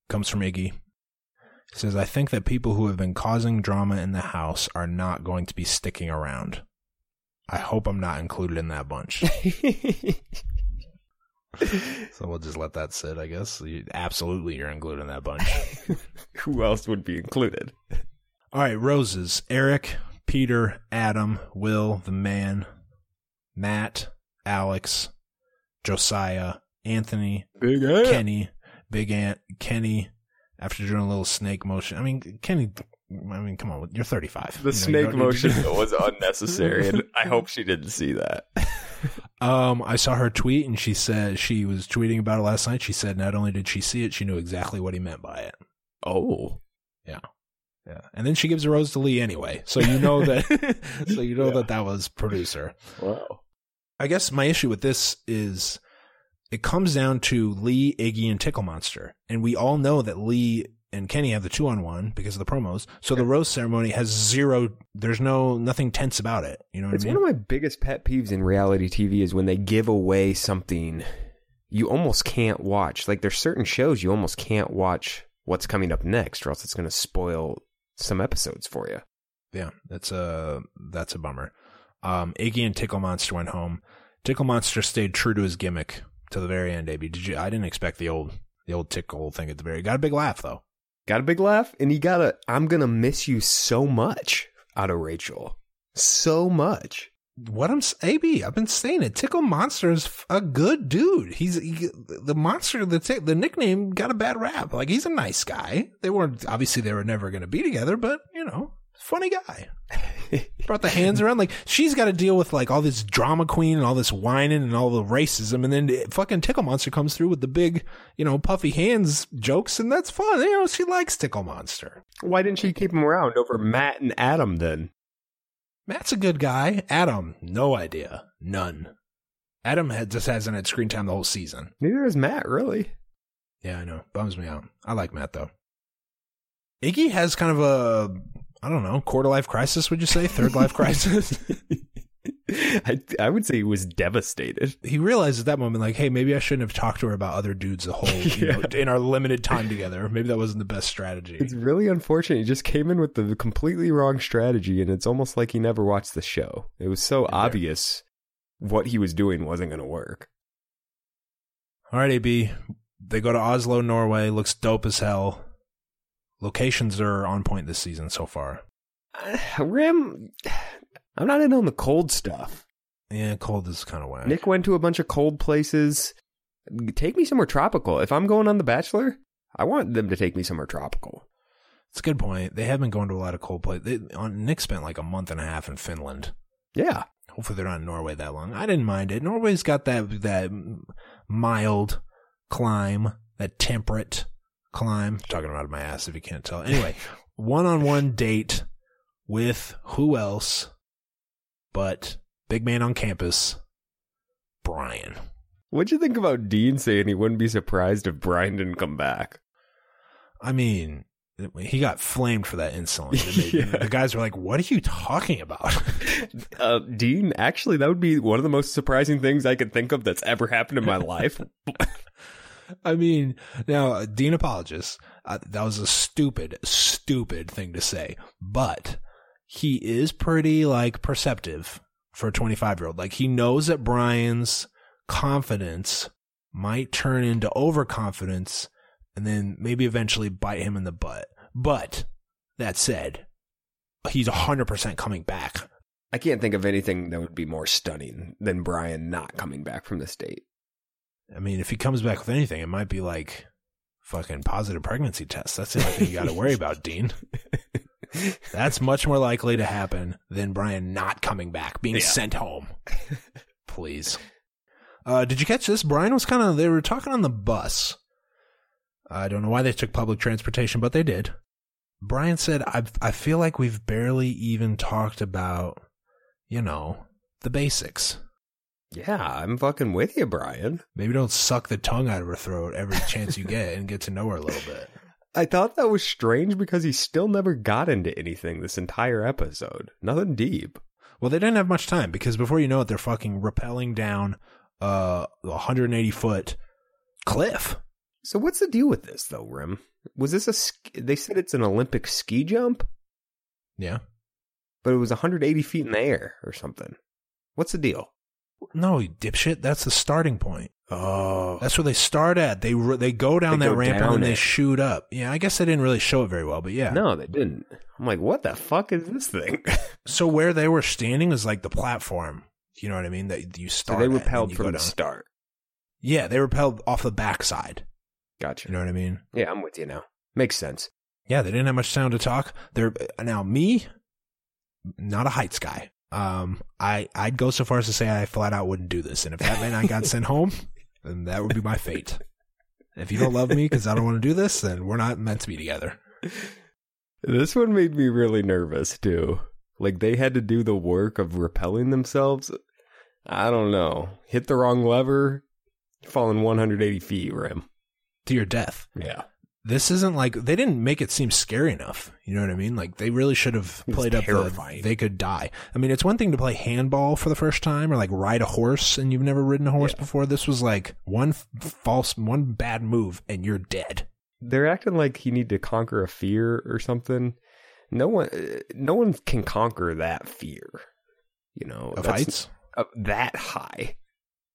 comes from Iggy. He says, I think that people who have been causing drama in the house are not going to be sticking around. I hope I'm not included in that bunch. so we'll just let that sit, I guess. You, absolutely, you're included in that bunch. Who else would be included? All right, roses. Eric, Peter, Adam, Will, the man, Matt, Alex, Josiah, Anthony, Big Ant, Kenny, Big Ant, Kenny. After doing a little snake motion, I mean, Kenny. I mean, come on, you're 35. The You know, snake motion was unnecessary, and I hope she didn't see that. Um, I saw her tweet, and she said she was tweeting about it last night. She said not only did she see it, she knew exactly what he meant by it. Oh, Yeah, yeah. and then she gives a rose to Lee anyway, so you know that. so you know that that was producer. wow. I guess my issue with this is it comes down to Lee, Iggy, and Tickle Monster. And we all know that Lee and Kenny have the two on one because of the promos. So the rose ceremony has zero, there's no, nothing tense about it. You know what It's I mean? one of my biggest pet peeves in reality TV is when they give away something you almost can't watch. Like there's certain shows you almost can't watch what's coming up next, or else it's going to spoil some episodes for you. Yeah, that's a that's a bummer. Um, Iggy and Tickle Monster went home. Tickle Monster stayed true to his gimmick to the very end. AB, did you? I didn't expect the old the old tickle thing at the very. Got a big laugh though. Got a big laugh, and he got a "I'm gonna miss you so much" out of Rachel. So much. What I'm AB, I've been saying it. Tickle Monster is a good dude. He's he, the monster. The tick, the nickname got a bad rap. Like he's a nice guy. They weren't obviously they were never going to be together, but you know, funny guy. Brought the hands around. Like she's got to deal with like all this drama queen and all this whining and all the racism, and then fucking Tickle Monster comes through with the big, you know, puffy hands jokes, and that's fun. You know, she likes Tickle Monster. Why didn't she keep him around over Matt and Adam then? Matt's a good guy. Adam, no idea, none. Adam had just hasn't had screen time the whole season. Neither has Matt, really. Yeah, I know. Bums me out. I like Matt though. Iggy has kind of a I don't know, quarter life crisis, would you say? Third life crisis? I, I would say he was devastated. he realized at that moment, like, hey, maybe I shouldn't have talked to her about other dudes the whole you know, in our limited time together. Maybe that wasn't the best strategy. It's really unfortunate. He just came in with the completely wrong strategy, and it's almost like he never watched the show. It was so obvious what he was doing wasn't going to work. All right, AB. They go to Oslo, Norway. Looks dope as hell. Locations are on point this season so far. Uh, Rim, I'm not in on the cold stuff. Yeah, cold is kind of whack. Nick went to a bunch of cold places. Take me somewhere tropical. If I'm going on The Bachelor, I want them to take me somewhere tropical. It's a good point. They have been going to a lot of cold places. Nick spent like a month and a half in Finland. Yeah. Hopefully they're not in Norway that long. I didn't mind it. Norway's got that that mild climb, that temperate climb. I'm talking about my ass if you can't tell. Anyway, one on one date with who else but big man on campus, Bryan. What'd you think about Dean saying he wouldn't be surprised if Bryan didn't come back? I mean, he got flamed for that made- Yeah. The guys were like, "What are you talking about?" Uh, Dean, actually, that would be one of the most surprising things I could think of that's ever happened in my life. I mean, now uh, Dean apologist. Uh, that was a stupid, stupid thing to say, but he is pretty like perceptive for a 25 year old. Like he knows that Bryan's confidence might turn into overconfidence and then maybe eventually bite him in the butt. But that said, he's 100% coming back. I can't think of anything that would be more stunning than Bryan not coming back from this date. I mean, if he comes back with anything, it might be like fucking positive pregnancy test. That's the only thing you got to worry about, Dean. That's much more likely to happen than Bryan not coming back, being Yeah. sent home. Please. Uh, did you catch this? Bryan was kind of, they were talking on the bus. I don't know why they took public transportation, but they did. Bryan said, I, I feel like we've barely even talked about, you know, the basics. Yeah, I'm fucking with you, Bryan. Maybe don't suck the tongue out of her throat every chance you get and get to know her a little bit. I thought that was strange because he still never got into anything this entire episode. Nothing deep. Well, they didn't have much time because before you know it, they're fucking rappelling down uh, a 180 foot cliff. So what's the deal with this, though, Rim? Was this a? sk- They said it's an Olympic ski jump, Yeah. but it was 180 feet in the air or something. What's the deal? No, you dipshit. That's the starting point. Oh, That's where they start at. They they go down They that go ramp and then they it. shoot up. Yeah, I guess they didn't really show it very well, but yeah. no, they didn't. I'm like, what the fuck is this thing? So where they were standing is like the platform. You know what I mean? That you so start. they and then repelled from the start. Yeah, they repelled off the backside. Gotcha. You know what I mean? Yeah, I'm with you now. Makes sense. Yeah, they didn't have much time to talk. They're now me, not a heights guy. Um, I I'd go so far as to say I flat out wouldn't do this, and if that meant I got sent home, then that would be my fate. If you don't love me because I don't want to do this, then we're not meant to be together. This one made me really nervous too. Like they had to do the work of repelling themselves. I don't know. Hit the wrong lever, falling 180 feet, Rim. To your death. Yeah. This isn't like they didn't make it seem scary enough. You know what I mean? Like they really should have played up the they could die. I mean, it's one thing to play handball for the first time or like ride a horse and you've never ridden a horse Yeah. before. This was like one f- false, one bad move and you're dead. They're acting like he need to conquer a fear or something. no one, no one can conquer that fear. You know, Of heights? uh, that high.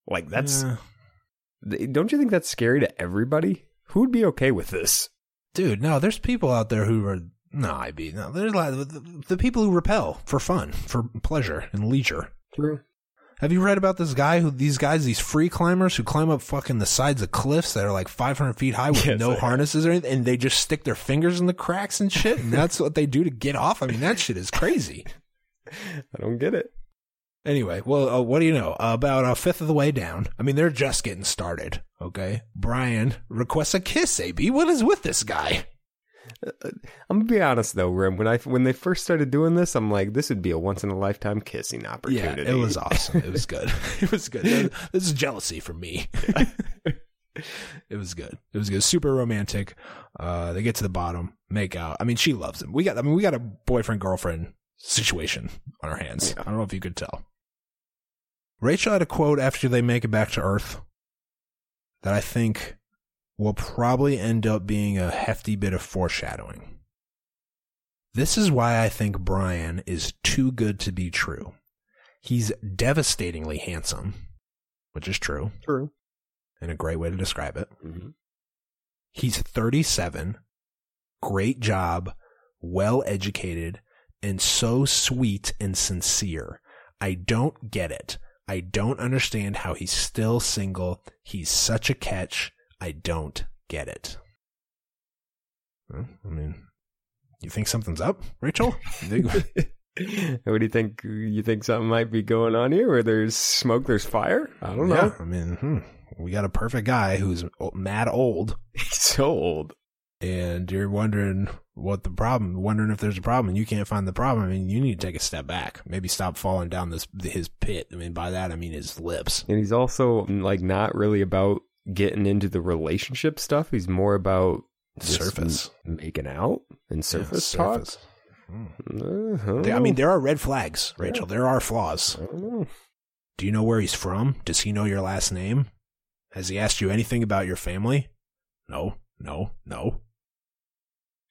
Like that's. Yeah. Don't you think that's scary to everybody? Who would be okay with this? Dude, no, there's people out there who are no, I'd be no. There's a lot of the, the people who repel for fun, for pleasure and leisure. True. Have you read about this guy who these guys, these free climbers who climb up fucking the sides of cliffs that are like 500 feet high with Yes, no harnesses or anything, and they just stick their fingers in the cracks and shit, and that's what they do to get off? I mean, that shit is crazy. I don't get it. Anyway, well, uh, what do you know? about a fifth of the way down. I mean, they're just getting started. Okay, Bryan requests a kiss. AB, what is with this guy? I'm gonna be honest though, Rim. When I when they first started doing this, I'm like, this would be a once in a lifetime kissing opportunity. Yeah, it was awesome. It was good. it was good. This is jealousy for me. it was good. It was good. Super romantic. Uh, they get to the bottom, make out. I mean, she loves him. We got. I mean, we got a boyfriend girlfriend situation on our hands. I don't know if you could tell. Rachel had a quote after they make it back to Earth that I think will probably end up being a hefty bit of foreshadowing. This is why I think Bryan is too good to be true. He's devastatingly handsome, which is true, True. and a great way to describe it. Mm-hmm. He's 37, great job, well educated, and so sweet and sincere. I don't get it. I don't understand how he's still single. He's such a catch. I don't get it. Well, I mean, you think something's up, Rachel? What do you think? You think something might be going on here? Where there's smoke, there's fire. I don't know. Yeah, I mean, hmm, we got a perfect guy who's mad old, He's so old. And you're wondering what the problem, wondering if there's a problem, and you can't find the problem. I mean, you need to take a step back. Maybe stop falling down this his pit. I mean, by that I mean his lips. And he's also like not really about getting into the relationship stuff. He's more about Surface. making out and surface Yeah, talk. surface. Hmm. Uh, I, They- I mean, there are red flags, Rachel. There are flaws. Know. Do you know where he's from? Does he know your last name? Has he asked you anything about your family? No, no, no.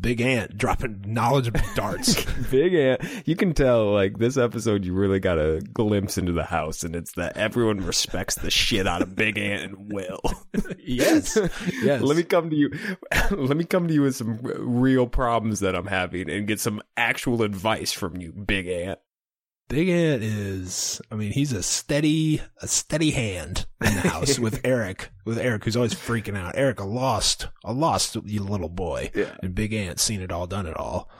Big Ant dropping knowledge darts. Big ant. You can tell, like, this episode, you really got a glimpse into the house, and it's that everyone respects the shit out of Big Ant and Will. yes. Yes. Let me come to you. Let me come to you with some real problems that I'm having and get some actual advice from you, Big Ant. Big Ant is, I mean, he's a steady, a steady hand in the house with Eric, with Eric, who's always freaking out. Eric, a lost, a lost little boy. Yeah. And Big Ant seen it all, done it all.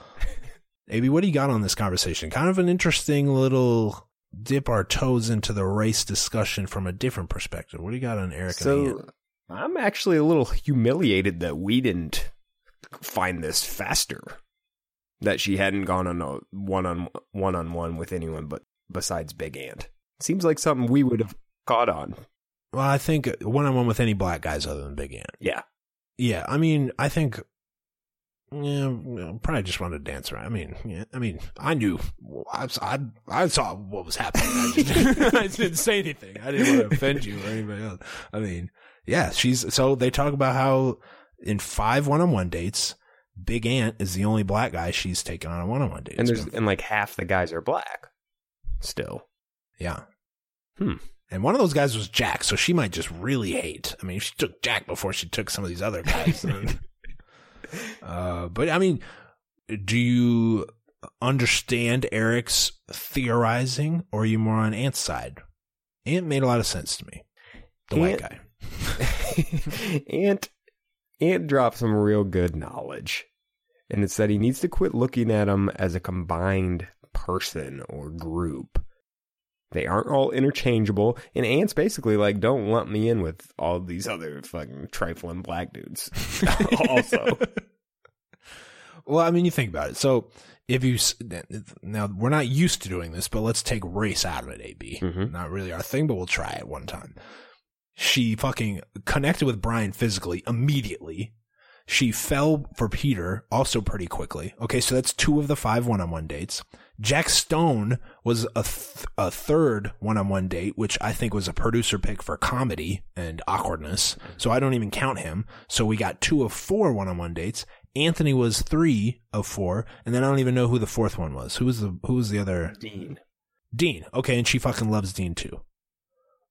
Maybe what do you got on this conversation? Kind of an interesting little dip our toes into the race discussion from a different perspective. What do you got on Eric? So I'm actually a little humiliated that we didn't find this faster. That she hadn't gone on a one on one on one with anyone but besides Big Ant. Seems like something we would have caught on. Well, I think one on one with any black guys other than Big Ant. Yeah. Yeah, I mean, I think, yeah, probably just wanted to dance around. I mean, yeah, I mean, I knew, I, I, I saw what was happening. I, just, I didn't say anything. I didn't want to offend you or anybody else. I mean, yeah, she's so they talk about how in five one-on-one dates, Big Ant is the only black guy she's taken on a one-on-one date. And It's and like half the guys are black. Still. Yeah. Hmm. And one of those guys was Jack, so she might just really hate. I mean, she took Jack before she took some of these other guys. uh, but I mean, do you understand Eric's theorizing, or are you more on Ant's side? Ant made a lot of sense to me. The white guy. Ant Ant dropped some real good knowledge. And it's that he needs to quit looking at them as a combined person or group. They aren't all interchangeable, and Ant's basically like, don't lump me in with all these other fucking trifling black dudes. also, Well, I mean, you think about it. So if you s- now we're not used to doing this, but let's take race out of it. AB, Mhm. not really our thing, but we'll try it one time. She fucking connected with Bryan physically immediately. She fell for Peter also pretty quickly. Okay, so that's two of the five one-on-one dates. Jack Stone was a th- a third one-on-one date, which I think was a producer pick for comedy and awkwardness. So I don't even count him. So we got two of four one-on-one dates. Anthony was three of four, and then I don't even know who the fourth one was. Who was the who was the other? Dean. Dean. Okay, and she fucking loves Dean too.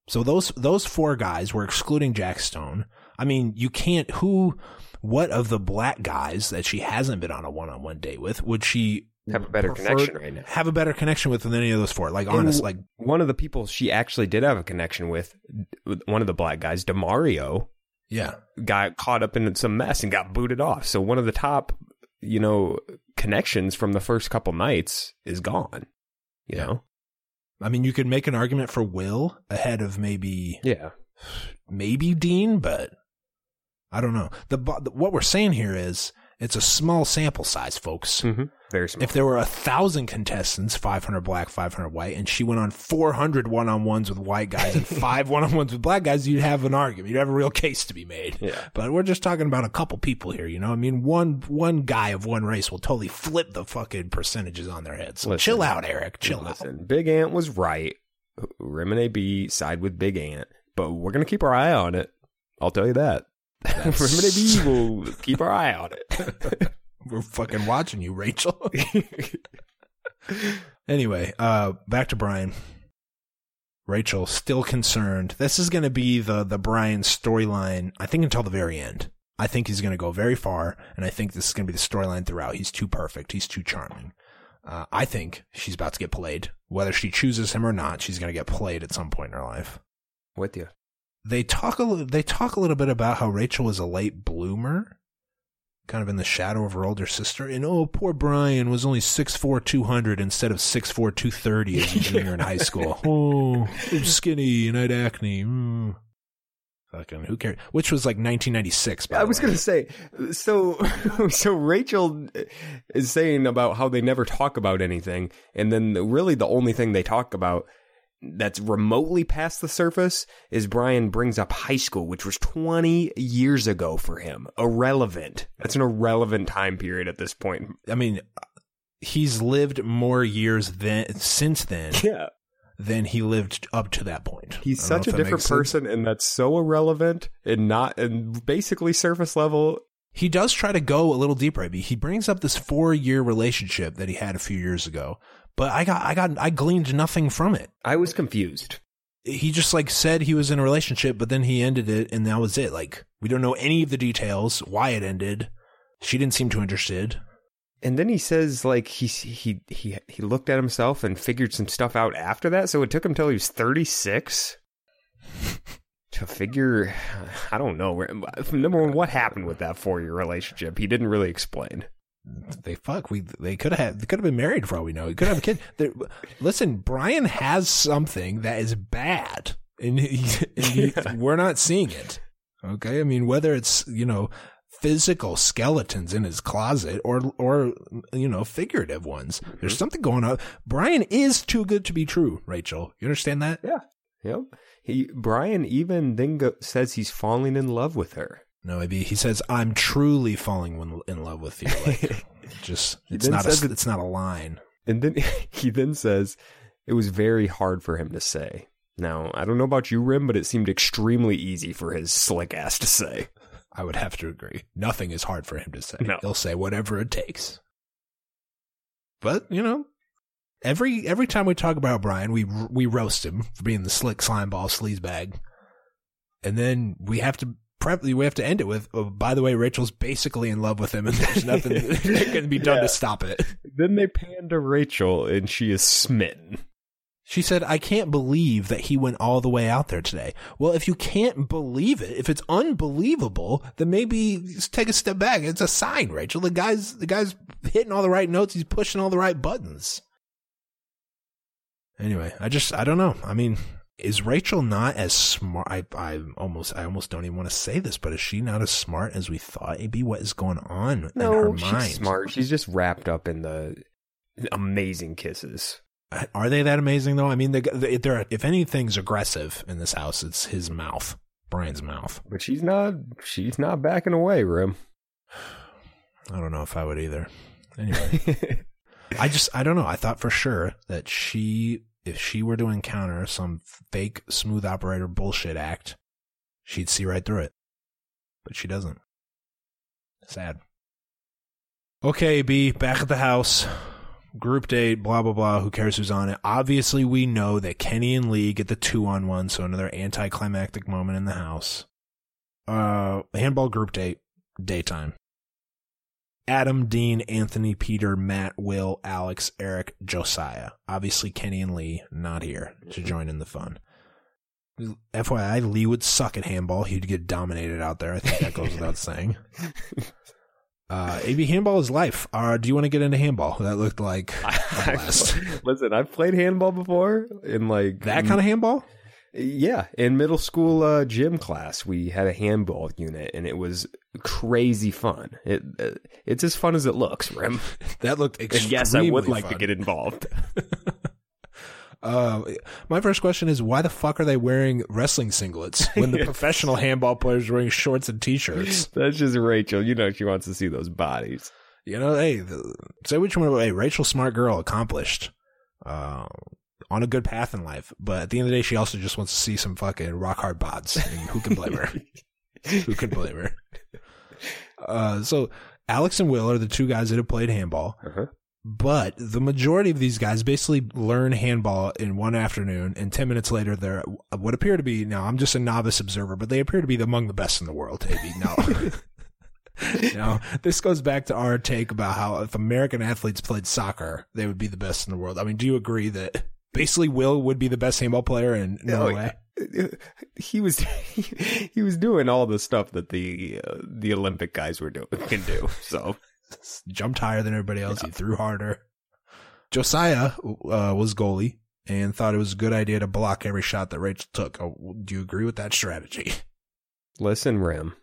So those those four guys were excluding Jack Stone. I mean, you can't who what of the black guys that she hasn't been on a one-on-one date with would she Have a better prefer- connection right now. Have a better connection with than any of those four. Like And honest, like one of the people she actually did have a connection with, with one of the black guys, Demario, yeah. got caught up in some mess and got booted off. So one of the top, you know, connections from the first couple nights is gone. You Yeah. know? I mean, you could make an argument for Will ahead of maybe Yeah. maybe Dean, but I don't know. The, what we're saying here is it's a small sample size, folks. Mm-hmm. Very small. If there were a thousand contestants, 500 black, 500 white, and she went on 400 one-on-ones with white guys and five one-on-ones with black guys, you'd have an argument. You'd have a real case to be made. Yeah. But we're just talking about a couple people here, you know? I mean, one, one guy of one race will totally flip the fucking percentages on their heads. So Listen. chill out, Eric. Chill out. Listen, Big Ant was right. Rim and AB side with Big Ant, but we're gonna keep our eye on it. I'll tell you that. AB will keep our eye on it. We're fucking watching you, Rachel. anyway, uh, back to Bryan. Rachel still concerned. This is going to be the the Bryan storyline. I think until the very end. I think he's going to go very far, and I think this is going to be the storyline throughout. He's too perfect. He's too charming. Uh, I think she's about to get played. Whether she chooses him or not, she's going to get played at some point in her life. with you. They talk a they talk a little bit about how Rachel was a late bloomer, kind of in the shadow of her older sister. And oh, poor Bryan was only 6'4", 200 instead of 6'4", 230 as a junior in high school. Oh, I'm skinny and I had acne. Mm. Fucking who cares? Which was like 1996. By I was gonna say, so so Rachel is saying about how they never talk about anything, and then really the only thing they talk about that's remotely past the surface is Bryan brings up high school, which was 20 years ago for him. Irrelevant. That's an irrelevant time period at this point. I mean, he's lived more years than since then Yeah. than he lived up to that point. He's such a know if that different sense. person, and that's so irrelevant and not, and basically surface level. he does try to go a little deeper. Maybe he brings up this four year relationship that he had a few years ago, but I got, I got, I gleaned nothing from it. I was confused. He just like said he was in a relationship, but then he ended it, and that was it. Like we don't know any of the details, why it ended. She didn't seem too interested. And then he says like he he he he looked at himself and figured some stuff out after that. So it took him till he was thirty six to figure. I don't know. Number one, what happened with that four year relationship? He didn't really explain. They fuck. We they could have they could have been married for all we know. He could have a kid. There- listen, Bryan has something that is bad, and, he, and he, we're not seeing it. Okay, I mean whether it's you know physical skeletons in his closet or or you know figurative ones. There's mm-hmm. something going on. Bryan is too good to be true. Rachel, you understand that? Yeah. Yep. He Bryan even then go, says he's falling in love with her. No, maybe he says I'm truly falling in- in love with you. Like, just it's not a it- it's not a line. And then he then says it was very hard for him to say. Now, I don't know about you, Rim, but it seemed extremely easy for his slick ass to say. I would have to agree. Nothing is hard for him to say. No. He'll say whatever it takes. But, you know, Every every time we talk about Bryan, we we roast him for being the slick slime ball sleaze bag, and then we have to prep. We have to end it with, oh, by the way, Rachel's basically in love with him, and there's nothing that can be done Yeah. to stop it. Then they pan to Rachel, and she is smitten. She said, I can't believe that he went all the way out there today. Well, if you can't believe it, if it's unbelievable, then maybe just take a step back. It's a sign, Rachel. The guy's, the guy's hitting all the right notes. He's pushing all the right buttons. Anyway, I just, I don't know. I mean, is Rachel not as smart? I, I almost, I almost don't even want to say this, but is she not as smart as we thought? Maybe what is going on in her No, mind? she's smart. She's just wrapped up in the amazing kisses. Uh, are they that amazing though? I mean, they, they're, if anything's aggressive in this house, it's his mouth, Bryan's mouth. But she's not. She's not backing away, Rim. I don't know if I would either. Anyway, I just, I don't know. I thought for sure that she, if she were to encounter some fake smooth operator bullshit act, she'd see right through it. But she doesn't. Sad. Okay, B, back at the house. Group date, blah, blah, blah. Who cares who's on it? Obviously, we know that Kenny and Lee get the two on one, so another anticlimactic moment in the house. Uh, handball group date, daytime. Adam, Dean, Anthony, Peter, Matt, Will, Alex, Eric, Josiah. Obviously, Kenny and Lee not here to join in the fun. FYI, Lee would suck at handball. He'd get dominated out there. I think that goes without saying. Uh, AB handball is life. Uh, do you want to get into handball? That looked like a blast. Listen, I've played handball before in like that kind of handball? Yeah, in middle school uh, gym class, we had a handball unit, and it was crazy fun. It uh, it's as fun as it looks, Rim. That looked And extremely yes, I would like fun. to get involved. Uh, my first question is why the fuck are they wearing wrestling singlets when the professional handball players are wearing shorts and t-shirts? That's just Rachel. You know she wants to see those bodies. You know, hey, the, say which one. Hey, Rachel, smart girl, accomplished, uh, on a good path in life. But at the end of the day, she also just wants to see some fucking rock hard bods. And who can blame her? who can blame her? Uh, so Alex and Will are the two guys that have played handball. Uh-huh. But the majority of these guys basically learn handball in one afternoon, and 10 minutes later, they're what appear to be now, I'm just a novice observer, but they appear to be among the best in the world, AB. No. now, this goes back to our take about how if American athletes played soccer, they would be the best in the world. I mean, do you agree that basically Will would be the best handball player in Norway? He was he, he was doing all the stuff that the uh, the Olympic guys were doing can do. So jumped higher than everybody else. He threw harder. Josiah uh, was goalie and thought it was a good idea to block every shot that Rachel took. Oh, do you agree with that strategy? listen, Rim,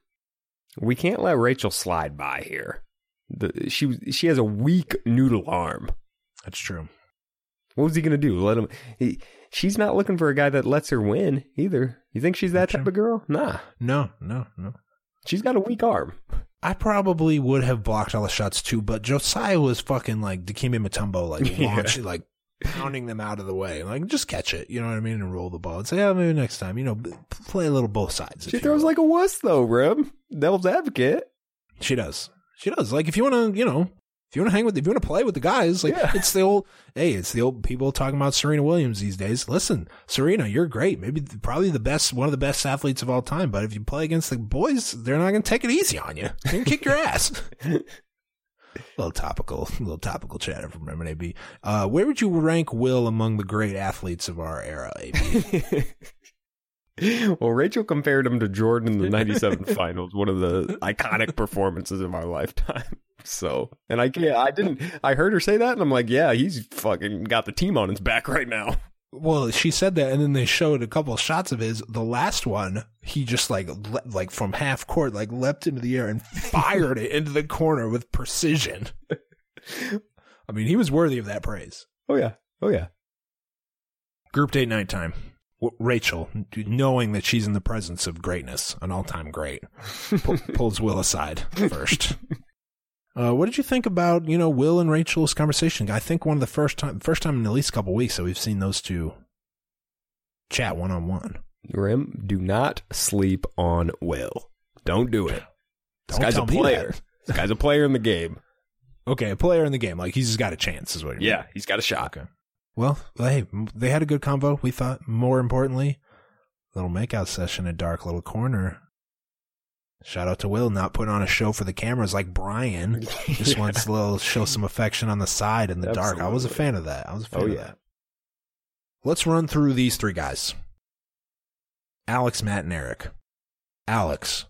we can't let Rachel slide by here. The, she she has a weak noodle arm. That's true. What was he going to do? Let him? He, she's not looking for a guy that lets her win either. You think she's that type of girl? Nah, No, no, no. she's got a weak arm. I probably would have blocked all the shots too, but Josiah was fucking like Dikembe Mutombo, like Yeah. launching, like pounding them out of the way. Like, just catch it, you know what I mean, and roll the ball and say, yeah, maybe next time, you know, play a little both sides. She throws like a wuss though, Rim. Devil's advocate. She does. She does. Like if you want to, you know, if you want to hang with, if you want to play with the guys, like Yeah. it's the old, hey, it's the old people talking about Serena Williams these days. Listen, Serena, you're great. Maybe probably the best, one of the best athletes of all time. But if you play against the boys, they're not going to take it easy on you. They're going to kick your ass. A little topical, a little topical chatter from Remen AB. Uh, where would you rank Will among the great athletes of our era, AB? well, Rachel compared him to Jordan in the 97 finals, one of the iconic performances of our lifetime. So, and I can't, I didn't, I heard her say that and I'm like, yeah, he's fucking got the team on his back right now. Well, she said that, and then they showed a couple of shots of his. The last one, he just like le- like from half court, like leapt into the air and fired it into the corner with precision. I mean, he was worthy of that praise. Oh, yeah. Oh, yeah. Group date nighttime. W- Rachel, knowing that she's in the presence of greatness, an all-time great, pu- pulls Will aside first. Uh, what did you think about you know Will and Rachel's conversation? I think one of the first time, first time in at least a couple weeks that we've seen those two chat one on one. Grim, do not sleep on Will. Don't do it. This Don't guy's a player. This guy's a player in the game. Okay, a player in the game, like he's got a chance, is what you're Yeah, he's got a shot. Okay. Well, hey, they had a good convo. We thought, more importantly, little makeout session in dark little corner. Shout out to Will, not putting on a show for the cameras like Bryan. Just Yeah. wants a little show some affection on the side in the dark. I was a fan of that. I was a fan Oh, of yeah. that. Let's run through these three guys. Alex, Matt, and Eric. Alex,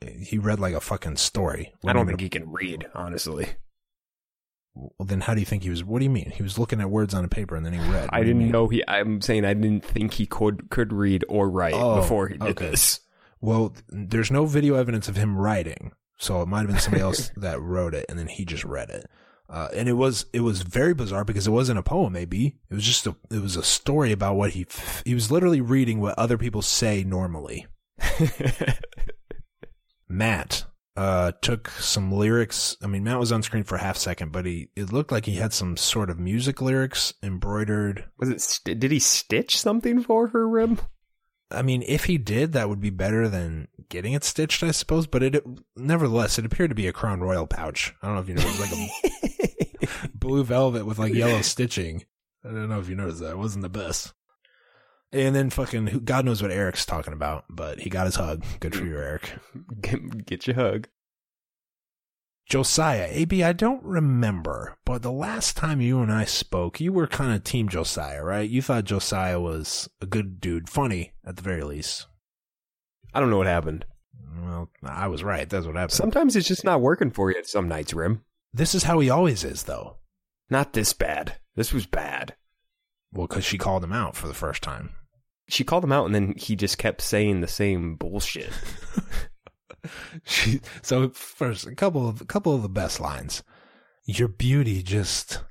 he read like a fucking story. I don't think he can read, honestly. Well, then how do you think he was? What do you mean? He was looking at words on a paper and then he read. What I didn't know he. I'm saying I didn't think he could could read or write Oh, before he did okay. this. Well, there's no video evidence of him writing, so it might have been somebody else that wrote it and then he just read it. Uh, and it was it was very bizarre because it wasn't a poem. Maybe it was just a it was a story about what he f- he was literally reading what other people say normally. Matt uh, took some lyrics. I mean, Matt was on screen for a half second, but he it looked like he had some sort of music lyrics embroidered. Was it? St- did he stitch something for her, Rim? I mean, if he did, that would be better than getting it stitched, I suppose. But it, nevertheless, it appeared to be a Crown Royal pouch. I don't know if you know, it was like a blue velvet with like yellow stitching. I don't know if you noticed that. It wasn't the best. And then fucking, God knows what Eric's talking about, but he got his hug. Good for you, Eric. Get, get your hug. Josiah, AB, I don't remember, but the last time you and I spoke, you were kind of team Josiah, right? You thought Josiah was a good dude, funny at the very least. I don't know what happened. Well, I was right. That's what happened. Sometimes it's just not working for you. At some nights, Rim. This is how he always is, though. Not this bad. This was bad. Well, because she called him out for the first time. She called him out, and then he just kept saying the same bullshit. She so first a couple of a couple of the best lines. Your beauty just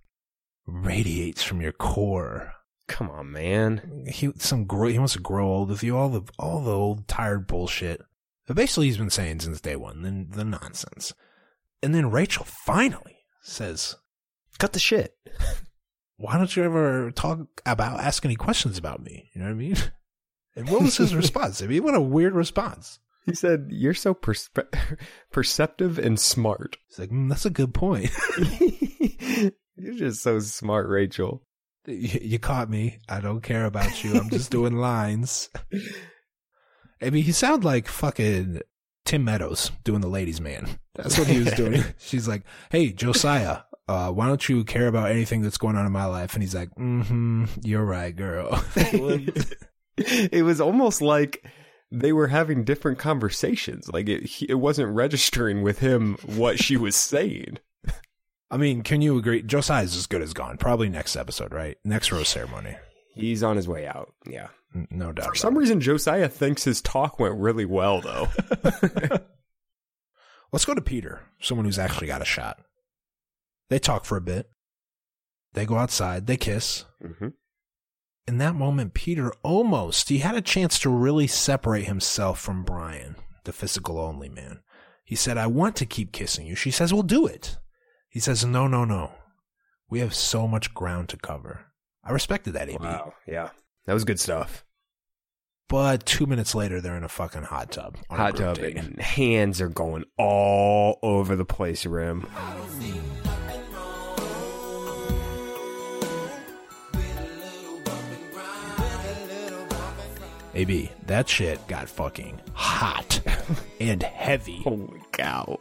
radiates from your core. Come on, man. He some grow, he wants to grow old with you. All the all the old tired bullshit. But basically, he's been saying since day one the the nonsense. And then Rachel finally says, Cut the shit. "Why don't you ever talk about ask any questions about me?" You know what I mean? And what was his response? I mean, what a weird response. He said, "You're so perspe- perceptive and smart." He's like, mm, "That's a good point." You're just so smart, Rachel. You, you caught me. I don't care about you. I'm just doing lines. I mean, he sounded like fucking Tim Meadows doing the ladies' man. That's what he was doing. She's like, "Hey, Josiah, uh, why don't you care about anything that's going on in my life?" And he's like, "Mm-hmm, you're right, girl." it was almost like they were having different conversations. Like it, he- it wasn't registering with him what she was saying. I mean, can you agree? Josiah's as good as gone. Probably next episode, right? Next rose ceremony. He's on his way out. Yeah. No doubt. For some it. reason, Josiah thinks his talk went really well, though. Let's go to Peter, someone who's actually got a shot. They talk for a bit. They go outside. They kiss. mm-hmm. in that moment, Peter almost, he had a chance to really separate himself from Bryan, the physical only man. He said, I want to keep kissing you. She says, Well, do it. He says, No, no, no. We have so much ground to cover. I respected that, AB. Wow. Yeah. That was good stuff. But two minutes later, they're in a fucking hot tub. on Hot tub date. and hands are going all over the place, Rim. AB, that shit got fucking hot and heavy. Holy cow.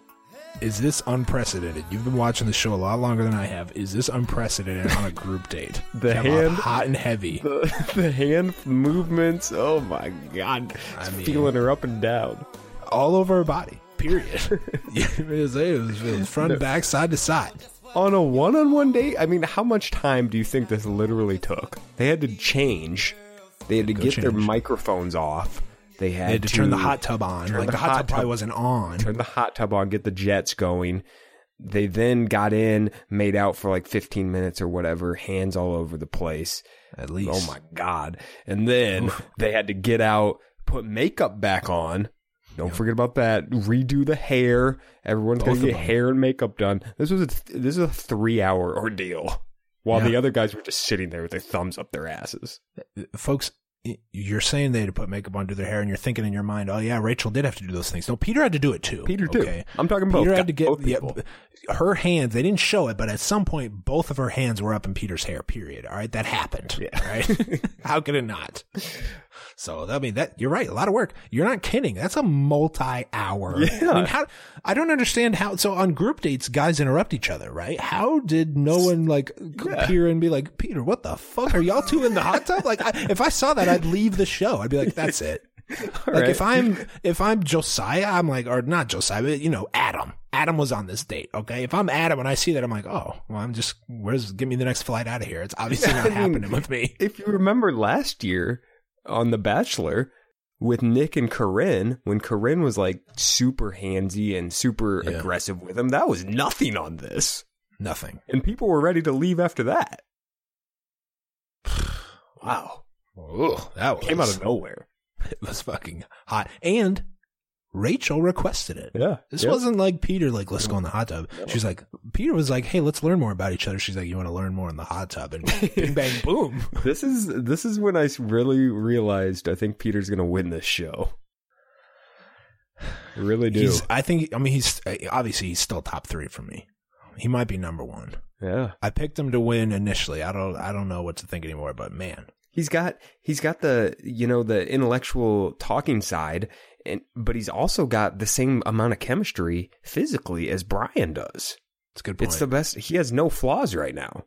Is this unprecedented? You've been watching the show a lot longer than I have. Is this unprecedented on a group date? The Come hand- hot and heavy. The, the hand movements, oh my god. I It's mean- feeling her up and down. all over her body. Period. it, was, it, was, front, back, side to side. On a one on one date, I mean, how much time do you think this literally took? They had to change. They had to Go get their microphones off. They had, They had to, turn the hot tub on. Like the the hot, hot tub probably wasn't on. turn the hot tub on, get the jets going. They then got in, made out for like 15 minutes or whatever, hands all over the place. At least. Oh my god. And then they had to get out, put makeup back on. Don't forget about that. Redo the hair. Everyone's going to get hair and makeup done. This was a this is a 3-hour ordeal. While Yeah. the other guys were just sitting there with their thumbs up their asses. Folks, you're saying they had to put makeup do their hair, and you're thinking in your mind, oh yeah, Rachel did have to do those things. No, Peter had to do it too. Peter too. Okay? I'm talking both. Peter had to get yeah, her hands. They didn't show it, but at some point, both of her hands were up in Peter's hair. Period. All right, that happened. Yeah. All right. How could it not? So I mean that you're right. A lot of work. You're not kidding. That's a multi-hour. Yeah. I mean, how? I don't understand how. So on group dates, guys interrupt each other, right? How did no one like appear and be like, Peter, what the fuck are y'all two in the hot tub? Like, I, if I saw that, I'd leave the show. I'd be like, that's it. like right. if I'm if I'm Josiah, I'm like, or not Josiah, but you know, Adam. Adam was on this date. Okay, if I'm Adam and I see that, I'm like, oh, well, I'm just where's give me the next flight out of here. It's obviously not I mean, happening with me. If you remember last year on The Bachelor with Nick and Corinne, when Corinne was like super handsy and super Yeah. aggressive with him, that was nothing on this. Nothing. And people were ready to leave after that. Wow. Ugh, that was, Came out of nowhere. It was fucking hot, and Rachel requested it. Yeah. This Yep. wasn't like Peter, like, let's go in the hot tub. She's like, Peter was like, hey, let's learn more about each other. She's like, you want to learn more in the hot tub? And bing, bang, boom. This is this is when I really realized I think Peter's gonna win this show. I really do. He's, I think, I mean, he's eh, obviously he's still top three for me. He might be number one. yeah. I picked him to win initially. I don't, I don't know what to think anymore, but man, He's got he's got the you know the intellectual talking side and but he's also got the same amount of chemistry physically as Bryan does. it's a good point. It's the best. He has no flaws right now.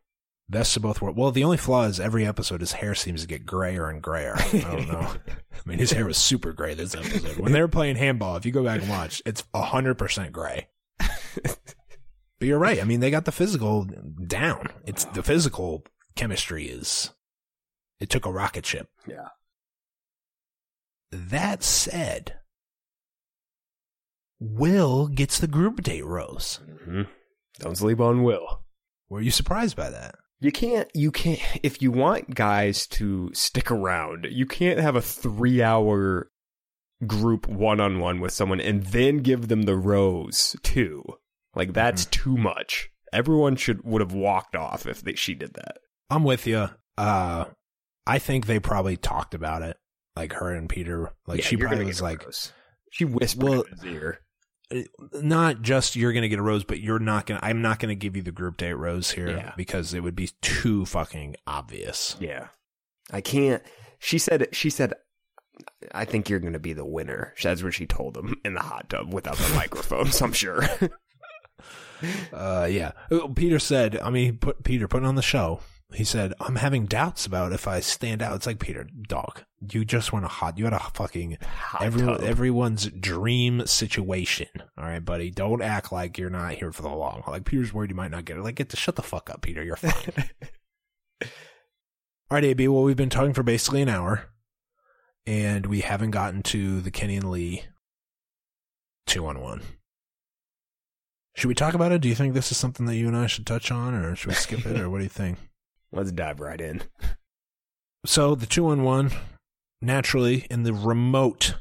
Best of both worlds. Well, the only flaw is every episode his hair seems to get grayer and grayer. I don't know. I mean, his hair was super gray this episode. When they were playing handball, if you go back and watch, it's hundred percent gray. but you're right. I mean, they got the physical down. It's the physical chemistry is. It took a rocket ship. Yeah. That said, Will gets the group date rose. hmm Don't sleep on Will. Were you surprised by that? You can't. You can't. If you want guys to stick around, you can't have a three-hour group one-on-one with someone and then give them the rose too. Like that's too much. Everyone should would have walked off if they, she did that. I'm with you. Uh, I think they probably talked about it, like her and Peter. Like Yeah, she probably was like, rose. she whispered Well- in his ear. not just you're gonna get a rose, but you're not gonna. I'm not gonna give you the group date rose here Yeah. because it would be too fucking obvious. Yeah. I can't. She said, she said, I think you're going to be the winner. That's what she told him in the hot tub without the microphones, I'm sure. Uh, yeah. Peter said. I mean, put Peter putting on the show. He said, "I'm having doubts about if I stand out." It's like Peter, dog. You just want a hot. You had a fucking Hot everyone, tub. everyone's dream situation. All right, buddy. Don't act like you're not here for the long haul. Like Peter's worried you might not get it. Like, get the shut the fuck up, Peter. You're fine. All right, AB. Well, we've been talking for basically an hour, and we haven't gotten to the Kenny and Lee two on one. Should we talk about it? Do you think this is something that you and I should touch on, or should we skip it, or what do you think? Let's dive right in. So the two on one, naturally, in the remote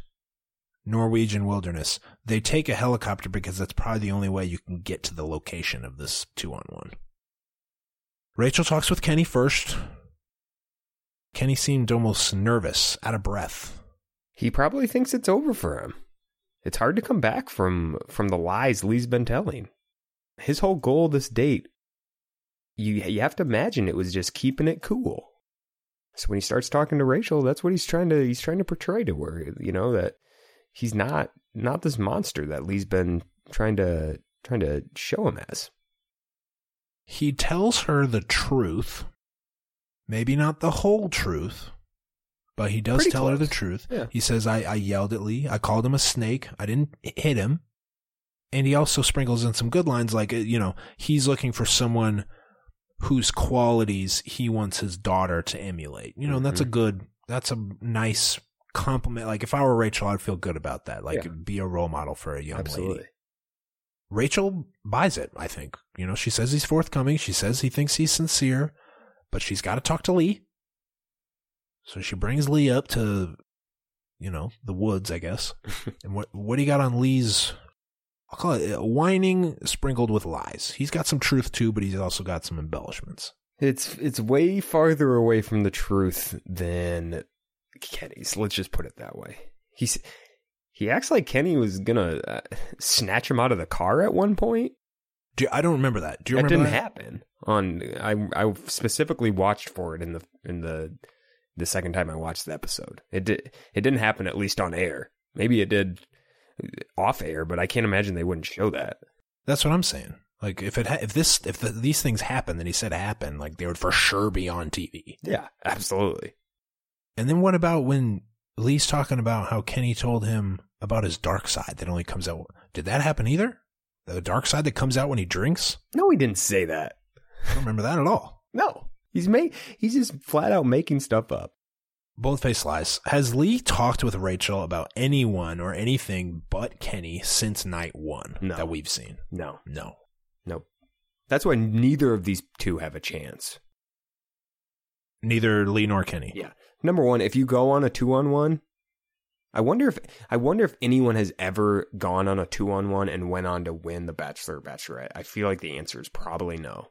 Norwegian wilderness, they take a helicopter because that's probably the only way you can get to the location of this two on one. Rachel talks with Kenny first. Kenny seemed almost nervous, out of breath. He probably thinks it's over for him. It's hard to come back from from the lies Lee's been telling. His whole goal this date, you you have to imagine it was just keeping it cool. So when he starts talking to Rachel, that's what he's trying to he's trying to portray to her, you know, that he's not not this monster that Lee's been trying to trying to show him as. He tells her the truth. Maybe not the whole truth, but he does Pretty tell her the truth. Yeah. He says, I, I yelled at Lee. I called him a snake. I didn't hit him. And he also sprinkles in some good lines like, uh, you know, he's looking for someone whose qualities he wants his daughter to emulate. You know, and that's a Mhm. good, that's a nice compliment. Like if I were Rachel, I'd feel good about that. Like Yeah. be a role model for a young Absolutely. lady. Rachel buys it, I think. You know, she says he's forthcoming. She says he thinks he's sincere, but she's got to talk to Lee. So she brings Lee up to, you know, the woods, I guess. and what what do you got on Lee's? I'll call it uh, whining sprinkled with lies. He's got some truth too, but he's also got some embellishments. It's it's way farther away from the truth than Kenny's. Let's just put it that way. He's he acts like Kenny was gonna uh, snatch him out of the car at one point. Do you- I don't remember that. Do you remember that remember didn't that? happen. On I I specifically watched for it in the in the the second time I watched the episode. It did it didn't happen at least on air. Maybe it did off air, but I can't imagine they wouldn't show that. That's what I'm saying. Like if it ha- if this if the, these things happen that he said happen, like they would for sure be on TV. Yeah, absolutely. And then what about when Lee's talking about how Kenny told him about his dark side that only comes out? Did that happen either? The dark side that comes out when he drinks? No, he didn't say that. I don't remember that at all. No, he's made he's just flat out making stuff up. Both face lies. Has Lee talked with Rachel about anyone or anything but Kenny since night one No. that we've seen? No, No. no. That's why neither of these two have a chance. Neither Lee nor Kenny. Yeah. Number one, if you go on a two on one, I wonder if I wonder if anyone has ever gone on a two on one and went on to win the Bachelor or Bachelorette. I feel like the answer is probably no.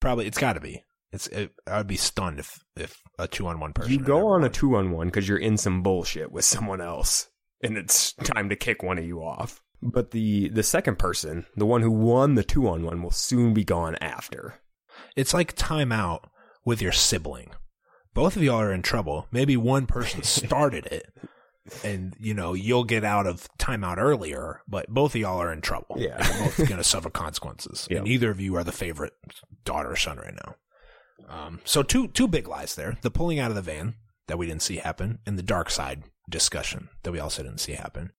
Probably it's got to be. It's. It, I would be stunned if if a two on one person. you go on a two on one because you're in some bullshit with someone else, and it's time to kick one of you off. But the the second person, the one who won the two on one, will soon be gone after. It's like timeout with your sibling. Both of y'all are in trouble. Maybe one person started it, and you know you'll get out of timeout earlier. But both of y'all are in trouble. Yeah. You're both going to suffer consequences. Yeah. And neither of you are the favorite daughter or son right now. Um, so two two big lies there: the pulling out of the van that we didn't see happen, and the dark side discussion that we also didn't see happen.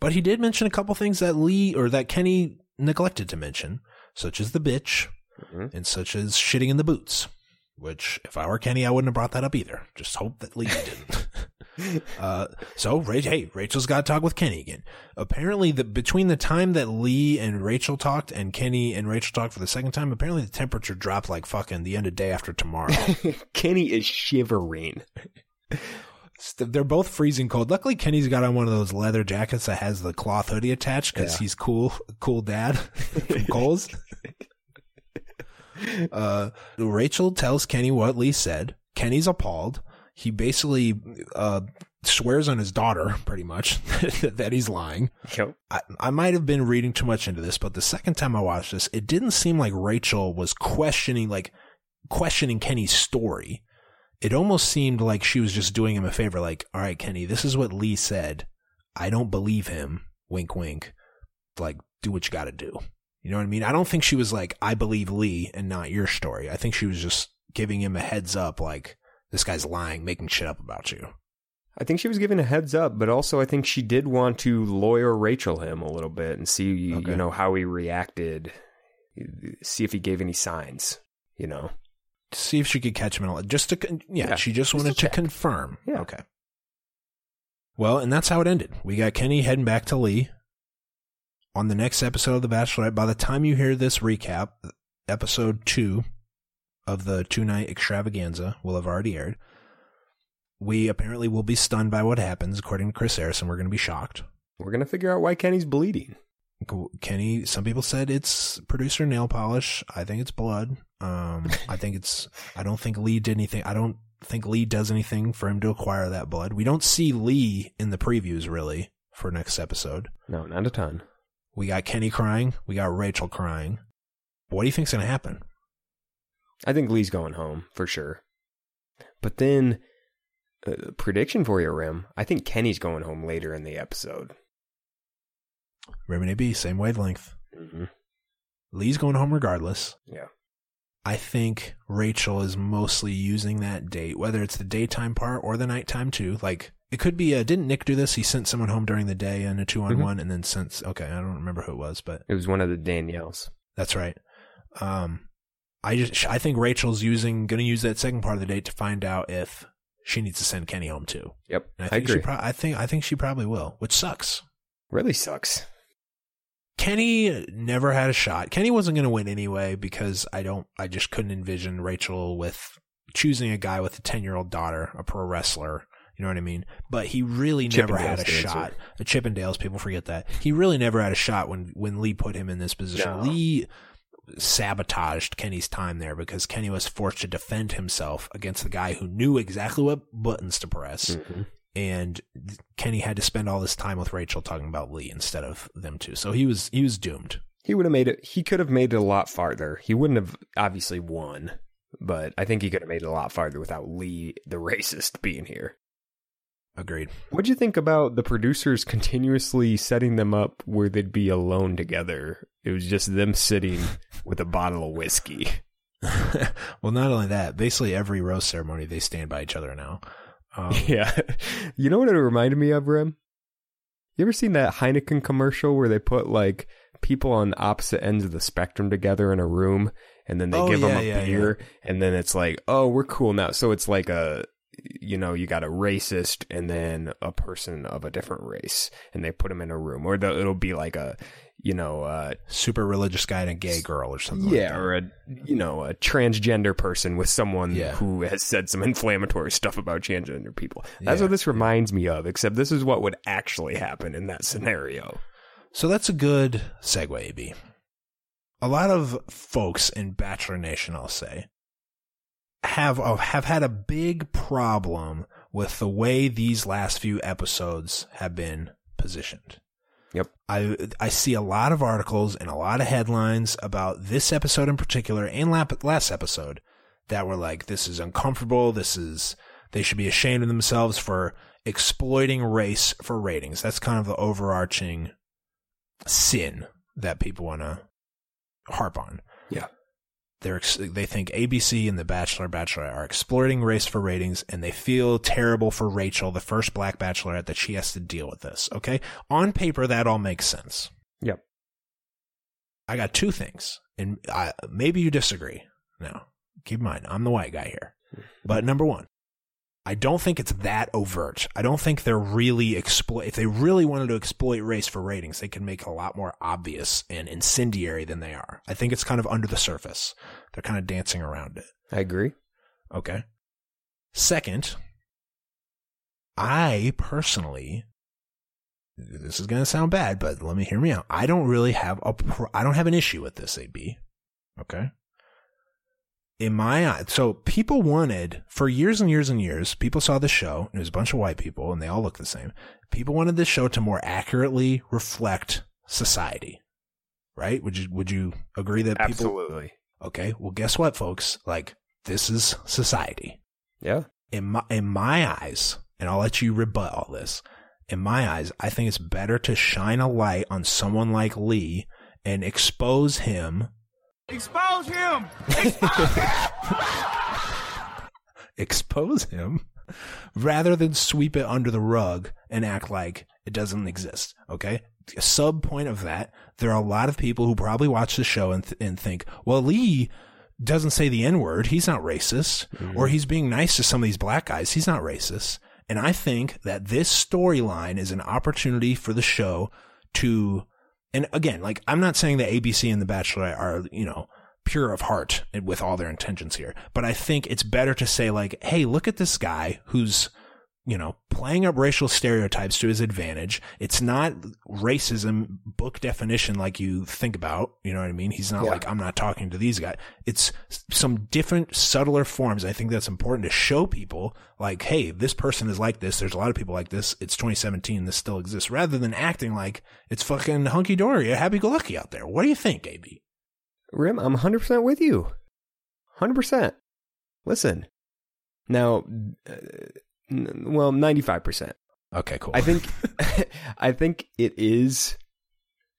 But he did mention a couple things that Lee or that Kenny neglected to mention, such as the bitch Mhm. and such as shitting in the boots. Which, if I were Kenny, I wouldn't have brought that up either. Just hope that Lee didn't. uh, so, hey, Rachel's got to talk with Kenny again. Apparently, the between the time that Lee and Rachel talked and Kenny and Rachel talked for the second time, apparently the temperature dropped like fucking the end of day after tomorrow. Kenny is shivering. They're both freezing cold. Luckily, Kenny's got on one of those leather jackets that has the cloth hoodie attached because Yeah. he's cool, cool dad from Coles. uh, Rachel tells Kenny what Lee said. Kenny's appalled. He basically uh, swears on his daughter, pretty much, that he's lying. Yep. I, I might have been reading too much into this, but the second time I watched this, it didn't seem like Rachel was questioning, like, questioning Kenny's story. It almost seemed like she was just doing him a favor, like, all right, Kenny, this is what Lee said. I don't believe him. Wink, wink. Like, do what you got to do. You know what I mean? I don't think she was like, I believe Lee and not your story. I think she was just giving him a heads up, like, this guy's lying, making shit up about you. I think she was giving a heads up, but also I think she did want to lawyer Rachel him a little bit and see, Okay. you know, how he reacted, see if he gave any signs, you know. see if she could catch him in a just to con- yeah, Yeah, she just just wanted to to confirm Yeah. okay well and that's how it ended we got kenny heading back to lee on the next episode of the bachelorette by the time you hear this recap episode two of the two night extravaganza will have already aired we apparently will be stunned by what happens according to chris harrison we're going to be shocked We're going to figure out why Kenny's bleeding. Kenny, some people said it's producer nail polish. I think it's blood. Um, I think it's, I don't think Lee did anything. I don't think Lee does anything for him to acquire that blood. We don't see Lee in the previews really for next episode. No, not a ton. We got Kenny crying. We got Rachel crying. What do you think's going to happen? I think Lee's going home for sure. But then, uh, prediction for you, Rim. I think Kenny's going home later in the episode. Remedy B, same wavelength. Mm-hmm. Lee's going home regardless. Yeah. I think Rachel is mostly using that date, whether it's the daytime part or the nighttime too. Like it could be. A, didn't Nick do this? He sent someone home during the day in a two on one, and then sent. Okay, I don't remember who it was, but It was one of the Danielles. that's right. Um, I just I think Rachel's using going to use that second part of the date to find out if she needs to send Kenny home too. Yep. And I I, think agree. she. Pro- I think I think she probably will, which sucks. really sucks. Kenny never had a shot. Kenny wasn't going to win anyway because I don't. I just couldn't envision Rachel with choosing a guy with a ten year old daughter, a pro wrestler. You know what I mean? But he really never had a dancer. shot. A Chippendales, people forget that he really never had a shot when when Lee put him in this position. No. Lee sabotaged Kenny's time there because Kenny was forced to defend himself against the guy who knew exactly what buttons to press. Mhm. And Kenny had to spend all this time with Rachel talking about Lee instead of them two. So he was he was doomed. He would have made it. He could have made it a lot farther. He wouldn't have obviously won, but I think he could have made it a lot farther without Lee, the racist, being here. Agreed. What'd you think about the producers continuously setting them up where they'd be alone together? It was just them sitting with a bottle of whiskey. well, not only that, basically every rose ceremony they stand by each other now. Um, Yeah. You know what it reminded me of, Rim? You ever seen that Heineken commercial where they put like people on opposite ends of the spectrum together in a room and then they Oh, give them a yeah, beer and then it's like, oh, we're cool now. So it's like a, you know, you got a racist and then a person of a different race and they put them in a room or the, it'll be like a, you know, uh, super religious guy and a gay girl or something. yeah, like that. or a you know a transgender person with someone Yeah. who has said some inflammatory stuff about transgender people. That's Yeah. what this reminds me of. Except this is what would actually happen in that scenario. So that's a good segue, AB. A lot of folks in Bachelor Nation, I'll say, have uh, have had a big problem with the way these last few episodes have been positioned. Yep. I I see a lot of articles and a lot of headlines about this episode in particular and last episode that were like, "This is uncomfortable. This is they should be ashamed of themselves for exploiting race for ratings." That's kind of the overarching sin that people want to harp on. They're ex- they think ABC and The Bachelor Bachelorette are exploiting race for ratings, and they feel terrible for Rachel, the first black bachelorette, that she has to deal with this. Okay, on paper that all makes sense. Yep. I got two things, and I, maybe you disagree. Now, keep in mind, I'm the white guy here. Mm-hmm. But number one, I don't think it's that overt. I don't think they're really exploit. If they really wanted to exploit race for ratings, they could make it a lot more obvious and incendiary than they are. I think it's kind of under the surface. They're kind of dancing around it. I agree. Okay. Second, I personally, this is going to sound bad, but let me hear me out. I don't really have a, pr- I don't have an issue with this, AB. Okay. In my eye, so people wanted, for years and years and years, people saw the show, and it was a bunch of white people, and they all look the same. People wanted this show to more accurately reflect society. Right? Would you, would you agree that people, Absolutely. Okay, well, guess what, folks? Like, this is society. Yeah. In my, in my eyes, and I'll let you rebut all this. In my eyes, I think it's better to shine a light on someone like Lee and expose him. Expose him! expose him rather than sweep it under the rug and act like it doesn't exist. Okay. A sub point of that, there are a lot of people who probably watch the show and, th- and think, well, Lee doesn't say the N word. He's not racist. Mm-hmm. Or he's being nice to some of these black guys. He's not racist. And I think that this storyline is an opportunity for the show to, and again, like, I'm not saying that ABC and The Bachelor are, you know, pure of heart with all their intentions here. But I think it's better to say like, hey, look at this guy who's, you know, playing up racial stereotypes to his advantage. It's not racism book definition like you think about. You know what I mean? He's not Yeah. like, I'm not talking to these guys. It's some different, subtler forms. I think that's important to show people like, hey, this person is like this. There's a lot of people like this. It's 2017. This still exists rather than acting like it's fucking hunky dory, happy go lucky out there. What do you think, AB? Rim, I'm 100% with you. 100%. Listen. Now, uh, well, 95%. Okay, cool. I think I think it is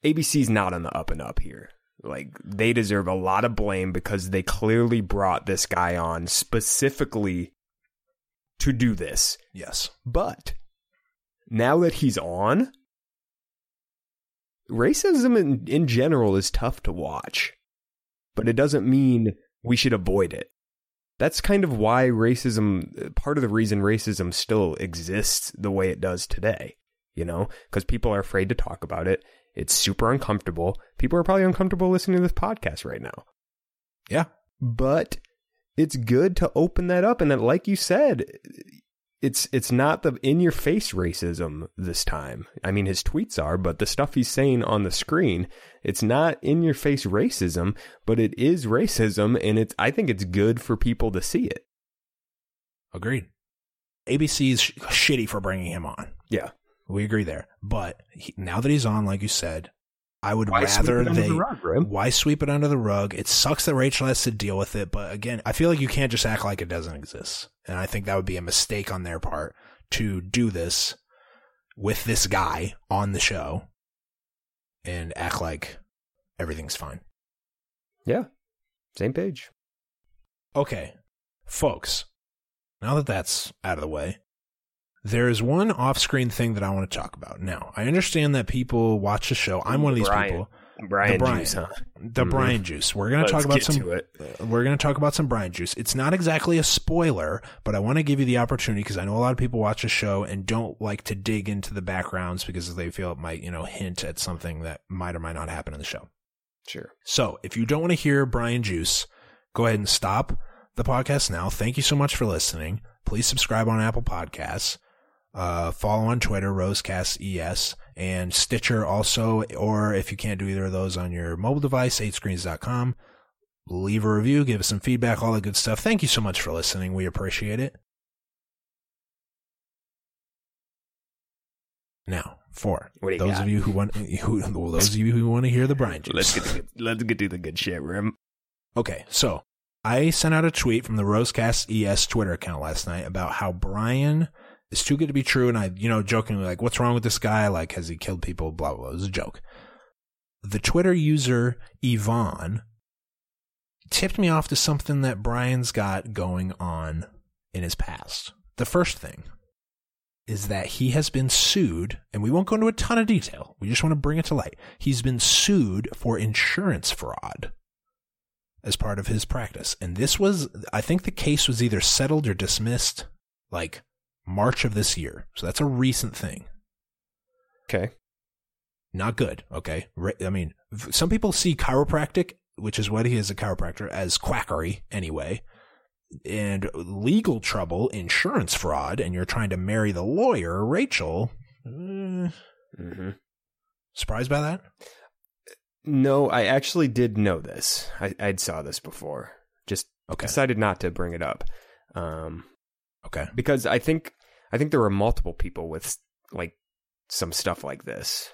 ABC's not on the up and up here. Like they deserve a lot of blame because they clearly brought this guy on specifically to do this. yes. But now that he's on, racism in, in general is tough to watch. But it doesn't mean we should avoid it. That's kind of why racism, part of the reason racism still exists the way it does today, you know, because people are afraid to talk about it. It's super uncomfortable. People are probably uncomfortable listening to this podcast right now. Yeah. But it's good to open that up. And then, like you said, it's it's not the in your face racism this time. I mean, his tweets are, but the stuff he's saying on the screen, it's not in your face racism, but it is racism, and it's I think it's good for people to see it. Agreed. ABC's sh- shitty for bringing him on. Yeah, We agree there. But he, now that he's on, like you said, I would Why sweep rather they. the rug, Grim? why sweep it under the rug? It sucks that Rachel has to deal with it, but again, I feel like you can't just act like it doesn't exist. And I think that would be a mistake on their part to do this with this guy on the show and act like everything's fine. yeah, same page. Okay, folks, now that that's out of the way, there is one off screen thing that I want to talk about. Now, I understand that people watch the show. I'm one of these Bryan. people. Bryan, the Bryan, Juice, huh? the Mhm. Bryan juice. We're going to talk about some. to. We're going to talk about some Bryan juice. It's not exactly a spoiler, but I want to give you the opportunity because I know a lot of people watch the show and don't like to dig into the backgrounds because they feel it might, you know, hint at something that might or might not happen in the show. Sure. So if you don't want to hear Bryan Juice, go ahead and stop the podcast now. Thank you so much for listening. Please subscribe on Apple Podcasts. Uh, follow on Twitter, Rosecast ES, and Stitcher also, or if you can't do either of those on your mobile device, 8screens.com. Leave a review, give us some feedback, all that good stuff. Thank you so much for listening. We appreciate it. Now, for What do you those got? of you who want, who, those of you who want to hear the Bryan Juice. Let's get to the, let's get to the good shit, Rim. Okay, so I sent out a tweet from the Rosecast ES Twitter account last night about how Bryan is too good to be true, and I, you know, jokingly like, "What's wrong with this guy? Like, has he killed people?" Blah blah. blah. It was a joke. The Twitter user Yvonne tipped me off to something that Bryan's got going on in his past. The first thing is that he has been sued, and we won't go into a ton of detail. We just want to bring it to light. He's been sued for insurance fraud as part of his practice. And this was, I think the case was either settled or dismissed like March of this year. So that's a recent thing. Okay. Not good. Okay. I mean, some people see chiropractic, which is what he is a chiropractor, as quackery anyway. And legal trouble, insurance fraud, and you're trying to marry the lawyer, Rachel. eh, Mm-hmm. surprised by that? No, I actually did know this. I, I'd saw this before. Just Okay. decided not to bring it up. Um, Okay. because I think I think there were multiple people with like some stuff like this.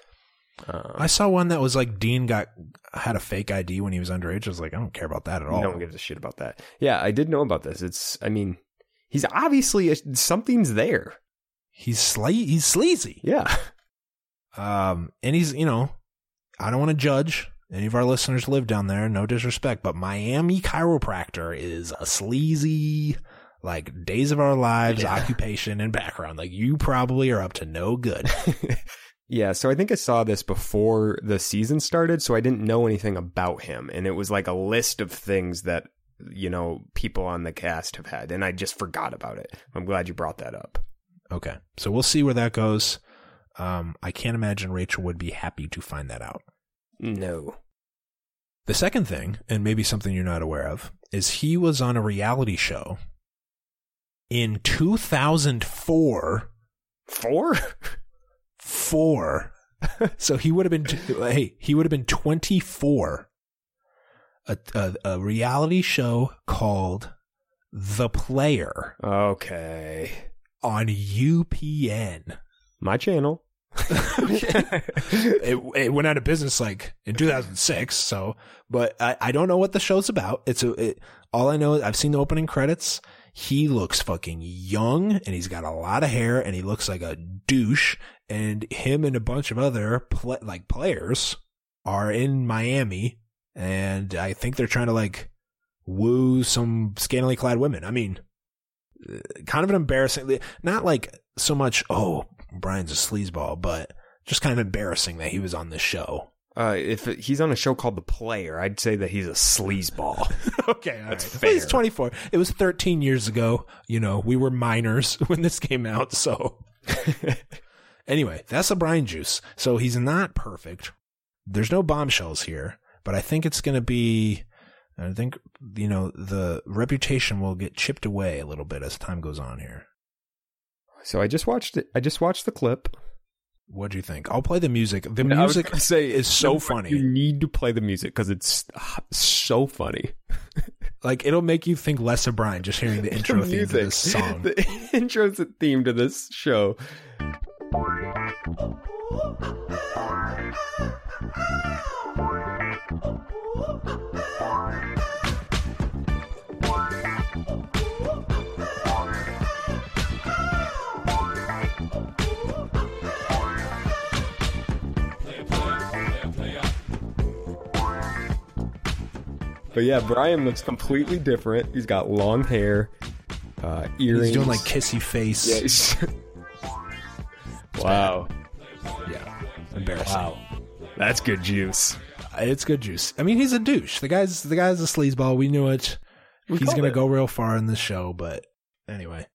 Um, I saw one that was like Dean got had a fake ID when he was underage. I was like, I don't care about that at all. no one gives a shit about that. Yeah, I did know about this. It's, I mean, he's obviously something's there. He's sle- he's sleazy. Yeah. Um, and he's, you know, I don't want to judge any of our listeners live down there. No disrespect, but Miami chiropractor is a sleazy, like days of our lives, Yeah. occupation and background. Like you probably are up to no good. Yeah, so I think I saw this before the season started, so I didn't know anything about him. And it was like a list of things that, you know, people on the cast have had, and I just forgot about it. I'm glad you brought that up. okay. So we'll see where that goes. Um, I can't imagine Rachel would be happy to find that out. No. The second thing, and maybe something you're not aware of, is he was on a reality show in 2004. Four? Four. so he would have been, hey, he would have been 24. A, a, a reality show called The Player Okay. on UPN. My channel. it, it went out of business like in 2006. So, but I, I don't know what the show's about. It's a, it, all I know is I've seen the opening credits. He looks fucking young and he's got a lot of hair and he looks like a douche. And him and a bunch of other pla like players are in Miami and I think they're trying to like woo some scantily clad women. I mean, uh, kind of an embarrassing, not like so much, oh, Bryan's a sleazeball, but just kind of embarrassing that he was on this show. Uh, if he's on a show called The Player, I'd say that he's a sleazeball. okay, That's right. But He's 24. It was 13 years ago. You know, we were minors when this came out. So, anyway, that's a Bryan juice. So he's not perfect. There's no bombshells here, but I think it's going to be. I think you know the reputation will get chipped away a little bit as time goes on here. So I just watched it. I just watched the clip. What'd you think? I'll play the music. The I was music gonna say is so funny. You need to play the music because it's so funny. Like it'll make you think less of Bryan just hearing the intro The theme to this song. The intro theme to this show. But yeah, Bryan looks completely different. He's got long hair, uh, earrings. He's doing like kissy face. Yeah, he's- wow. Yeah. Embarrassing. Wow. That's good juice. It's good juice. I mean, he's a douche. The guy's the guy's a sleazeball. We knew it. We he's gonna it. go real far in this show, but anyway.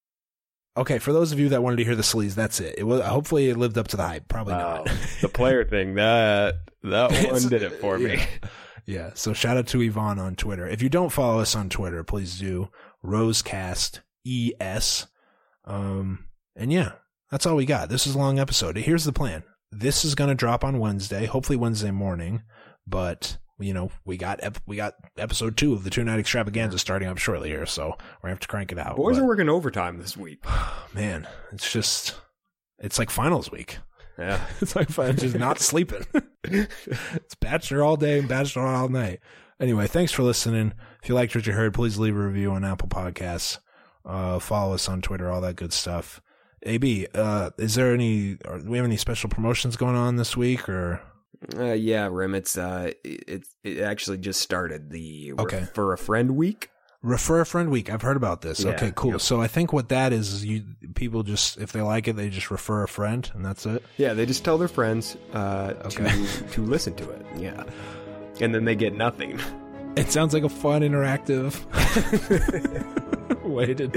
Okay, for those of you that wanted to hear the sleaze, that's it. It was hopefully it lived up to the hype. Probably Wow. not. the player thing, that that one did it for me. yeah. Yeah. So shout out to Yvonne on Twitter. If you don't follow us on Twitter, please do. Rosecast ES. Um, and yeah, that's all we got. This is a long episode. Here's the plan. This is going to drop on Wednesday, hopefully Wednesday morning, but you know, we got, ep- we got episode two of the two night extravaganza starting up shortly here. So we're gonna have to crank it out. Boys But, are working overtime this week. man, it's just, it's like finals week. Yeah. It's like fun, just not sleeping. it's Bachelor all day and Bachelor all night. Anyway, thanks for listening. If you liked what you heard, please leave a review on Apple Podcasts. Uh, follow us on Twitter, all that good stuff. AB, uh, is there any? Or do we have any special promotions going on this week? Or Uh, yeah, Rim. It's uh, it it actually just started the Okay. for a friend week. Refer a friend week? I've heard about this. Yeah, okay, cool. yep. So I think what that is, is you people just if they like it, they just refer a friend, and that's it. Yeah, they just tell their friends uh, Okay. to to listen to it. Yeah, and then they get nothing. It sounds like a fun, interactive way to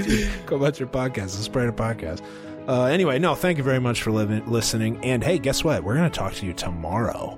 go about your podcast, a spread a podcast. Uh, anyway, no, thank you very much for living, listening. And hey, guess what? We're going to talk to you tomorrow.